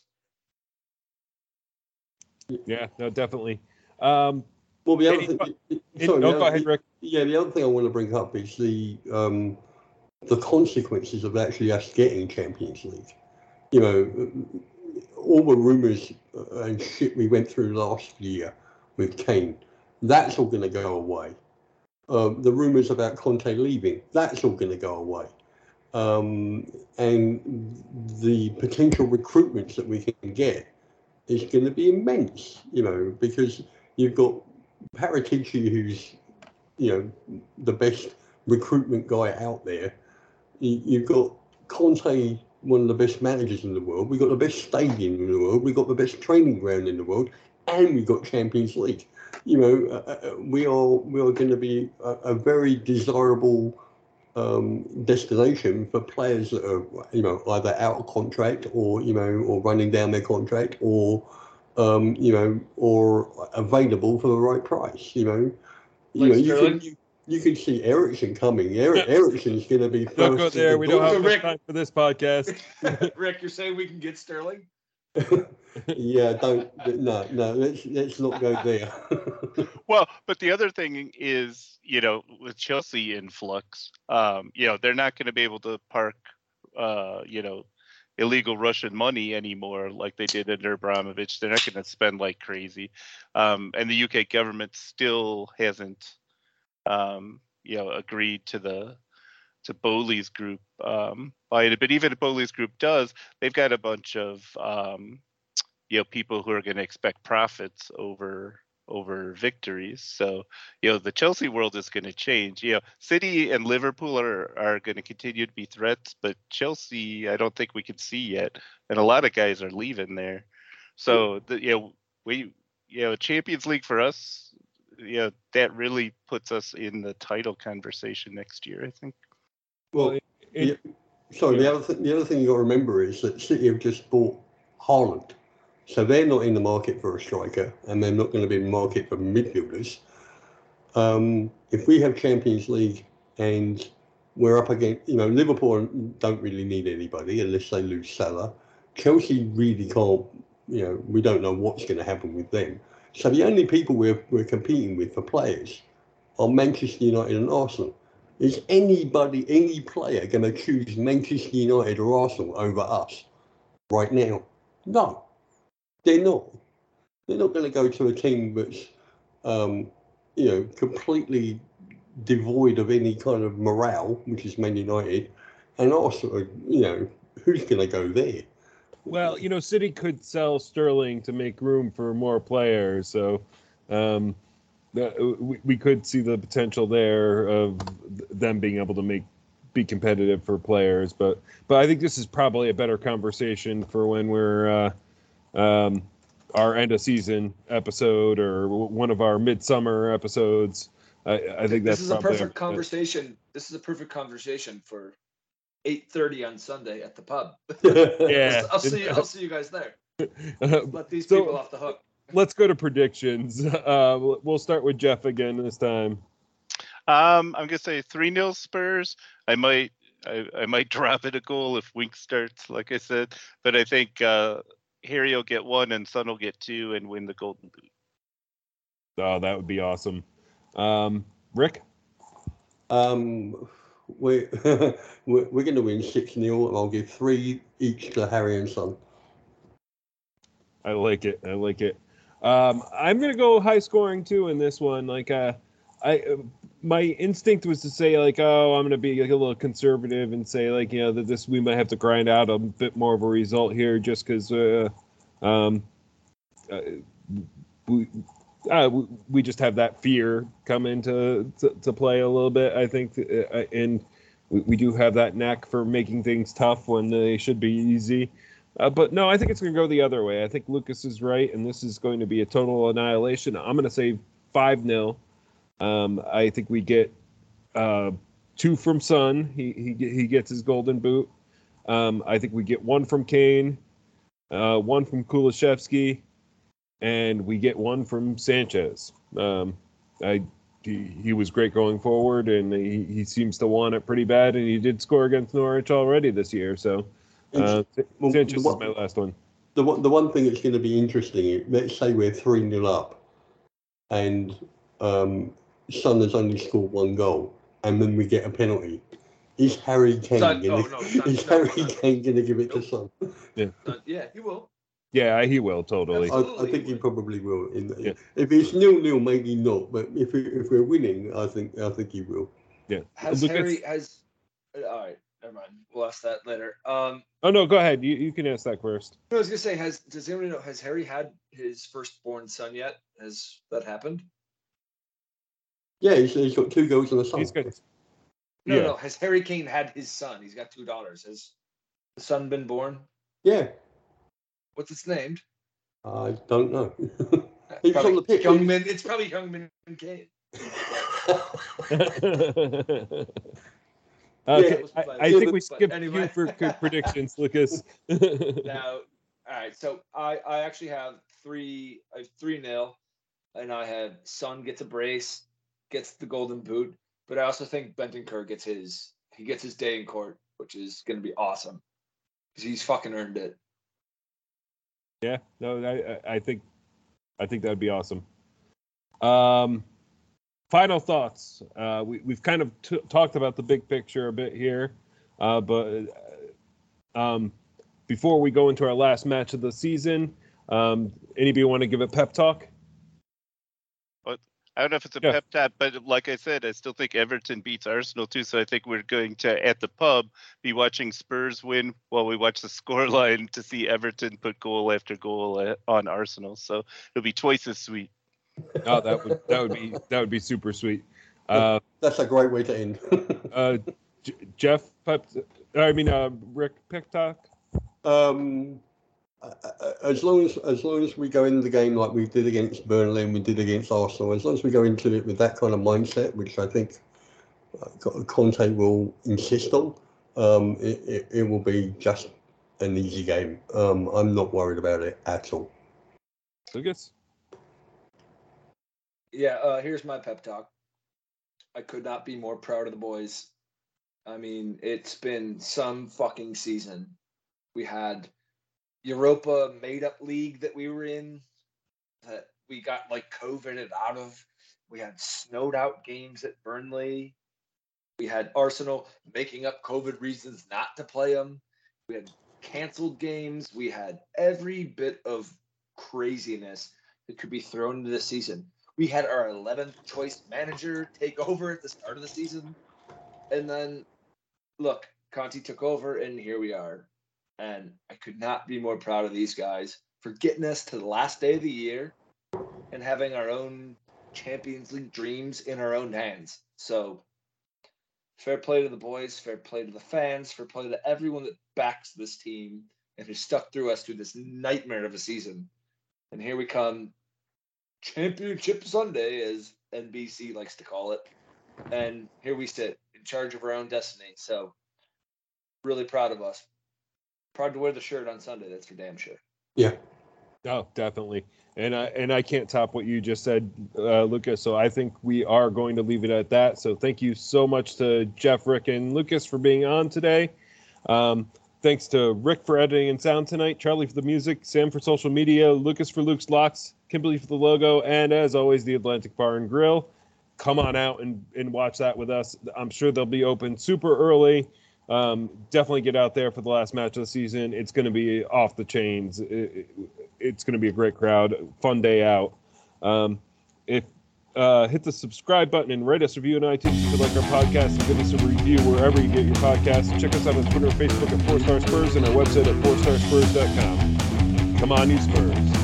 Yeah. No, definitely. Um, well, the other Any- thing. sorry, the oh, other- go ahead, Rick. Yeah, the other thing I want to bring up is the um, the consequences of actually us getting Champions League. You know, all the rumours and shit we went through last year with Kane, that's all going to go away. Um, the rumours about Conte leaving, that's all going to go away. Um, and the potential recruitments that we can get is going to be immense, you know, because you've got Paratici, who's you know, the best recruitment guy out there. You, you've got Conte, one of the best managers in the world. We've got the best stadium in the world. We've got the best training ground in the world, and we've got Champions League. You know, uh, uh, we are we are going to be a, a very desirable um, destination for players that are, you know, either out of contract or you know, or running down their contract, or um, you know, or available for the right price. You know, you Like know, you Sterling? can you, you can see Eriksen coming. Eric, Yeah. Eriksen's going to be first. Don't go there. the We don't have So, Rick- time for this podcast. Rick, you're saying we can get Sterling? Yeah, don't. No, no. Let's let's not go there. Well, but the other thing is, you know, with Chelsea in flux, um, you know, they're not going to be able to park, uh, you know, illegal Russian money anymore like they did under Abramovich. They're not going to spend like crazy, um, and the UK government still hasn't, um, you know, agreed to the to Boehly's group um, buying. But even if Boehly's group does, they've got a bunch of um, you know people who are going to expect profits over over victories. So, you know, the Chelsea world is going to change. You know, City and Liverpool are are going to continue to be threats, but Chelsea, I don't think we can see yet. And a lot of guys are leaving there. So, the, you know, we you know, Champions League for us, you know, that really puts us in the title conversation next year, I think. Well, It- yeah, sorry. The other th- the other thing you've got to remember is that City have just bought Haaland, so they're not in the market for a striker, and they're not going to be in the market for midfielders. Um, if we have Champions League and we're up against, you know, Liverpool don't really need anybody unless they lose Salah. Chelsea really can't, you know, we don't know what's going to happen with them. So the only people we're, we're competing with for players are Manchester United and Arsenal. Is anybody, any player going to choose Manchester United or Arsenal over us right now? No, they're not. They're not going to go to a team that's, um, you know, completely devoid of any kind of morale, which is Man United, and also, you know, who's going to go there? Well, you know, City could sell Sterling to make room for more players, so um, we, we could see the potential there of them being able to make be competitive for players. But but I think this is probably a better conversation for when we're uh, um, our end of season episode or one of our midsummer episodes. I, I think that's this is a perfect conversation. This is a perfect conversation for 8:30 on Sunday at the pub. Yeah. I'll see. I'll see you guys there. Let these So- people off the hook. Let's go to predictions. Uh, we'll- we'll start with Jeff again this time. Um, I'm gonna say three nil Spurs. I might I, I might drop it a goal if Wink starts, like I said, but I think uh, Harry will get one and Son will get two and win the Golden Boot. Oh, that would be awesome. Um, Rick? Um, we're, we're, we're going to win 6 0, and I'll give three each to Harry and Son. I like it. I like it. Um, I'm gonna go high scoring too in this one. Like, uh, I my instinct was to say like, oh, I'm gonna be like a little conservative and say like, you know, that this we might have to grind out a bit more of a result here just because, uh, um, uh, we. Uh, we, we just have that fear come into to, to play a little bit. I think, uh, and we, we do have that knack for making things tough when they should be easy. Uh, but no, I think it's going to go the other way. I think Lucas is right, and this is going to be a total annihilation. I'm going to say 5 0. Um, I think we get uh, two from Son. He, he, he gets his golden boot. Um, I think we get one from Kane, uh, one from Kulusevski, and we get one from Sanchez. Um, I, he, he was great going forward, and he, he seems to want it pretty bad, and he did score against Norwich already this year. So. Uh, Well, Sanchez the is one- my last one. the one, the one thing that's going to be interesting, is, let's say we're 3 0 up, and um, Son has only scored one goal, and then we get a penalty. Is Harry Kane Son- going oh, no, to Son- is no, Harry Kane going to give it to Nope. Son? Uh, yeah, he will. Yeah, he will totally. I, I think he he probably will. In the, Yeah. If it's nil nil, maybe not. But if we, if we're winning, I think I think he will. Yeah. Has Lucas- Harry has? uh, All right, never mind. We'll ask that later. Um, Oh no, go ahead. You you can ask that first. I was gonna say, has does anyone know? Has Harry had his firstborn son yet? Has that happened? Yeah, he's, he's got two girls and a son. He's got No, Yeah. no. Has Harry Kane had his son? He's got two daughters. Has the son been born? Yeah, What's its named? I don't know. He was Probably on the pitch. Youngmin. It's probably Youngmin Kane. okay, Yeah, I, I think we skipped anyway. you for predictions, Lucas. Now, all right. So I I actually have three. I have three nil, and I have Son gets a brace, gets the golden boot. But I also think Bentancur gets his he gets his day in court, which is going to be awesome because he's fucking earned it. Yeah, no, I, I think, I think that'd be awesome. Um, final thoughts. Uh, we we've kind of t- talked about the big picture a bit here, uh, but uh, um, before we go into our last match of the season, um, anybody want to give a pep talk? I don't know if it's a Yeah. pep talk, but like I said, I still think Everton beats Arsenal too. So I think we're going to at the pub be watching Spurs win while we watch the scoreline to see Everton put goal after goal uh, on Arsenal. So it'll be twice as sweet. Oh, that would that would be that would be super sweet. Uh, That's a great way to end. uh, J- Jeff, I mean uh, Rick, talk. um, as long as as long as we go into the game like we did against Burnley and we did against Arsenal, as long as we go into it with that kind of mindset, which I think uh, Conte will insist on, um, it, it, it will be just an easy game. Um, I'm not worried about it at all. Lucas. Yeah, uh, here's my pep talk. I could not be more proud of the boys. I mean, it's been some fucking season. We had Europa made up league that we were in that we got like COVIDed out of. We had snowed out games at Burnley. We had Arsenal making up COVID reasons not to play them. We had canceled games. We had every bit of craziness that could be thrown into the season. We had our 11th choice manager take over at the start of the season. And then, look, Conte took over, and here we are. And I could not be more proud of these guys for getting us to the last day of the year and having our own Champions League dreams in our own hands. So, fair play to the boys, fair play to the fans, fair play to everyone that backs this team and has stuck through us through this nightmare of a season. And here we come, Championship Sunday, as NBC likes to call it. And here we sit in charge of our own destiny. So, really proud of us. Proud to wear the shirt on Sunday. That's for damn sure. Yeah. Oh, definitely. And I and I can't top what you just said, uh, Lucas. So I think we are going to leave it at that. So thank you so much to Jeff, Rick, and Lucas for being on today. Um, thanks to Rick for editing and sound tonight, Charlie for the music, Sam for social media, Lucas for Luke's locks, Kimberly for the logo, and as always, the Atlantic Bar and Grill. Come on out and, and watch that with us. I'm sure they'll be open super early. Um, definitely get out there for the last match of the season. It's going to be off the chains. It, it, it's going to be a great crowd, fun day out. Um, if uh, hit the subscribe button and rate us a review on iTunes if you like our podcast and give us a review wherever you get your podcasts. Check us out on Twitter and Facebook at Four Star Spurs and our website at fourstarsspurs.com. Come on, you Spurs.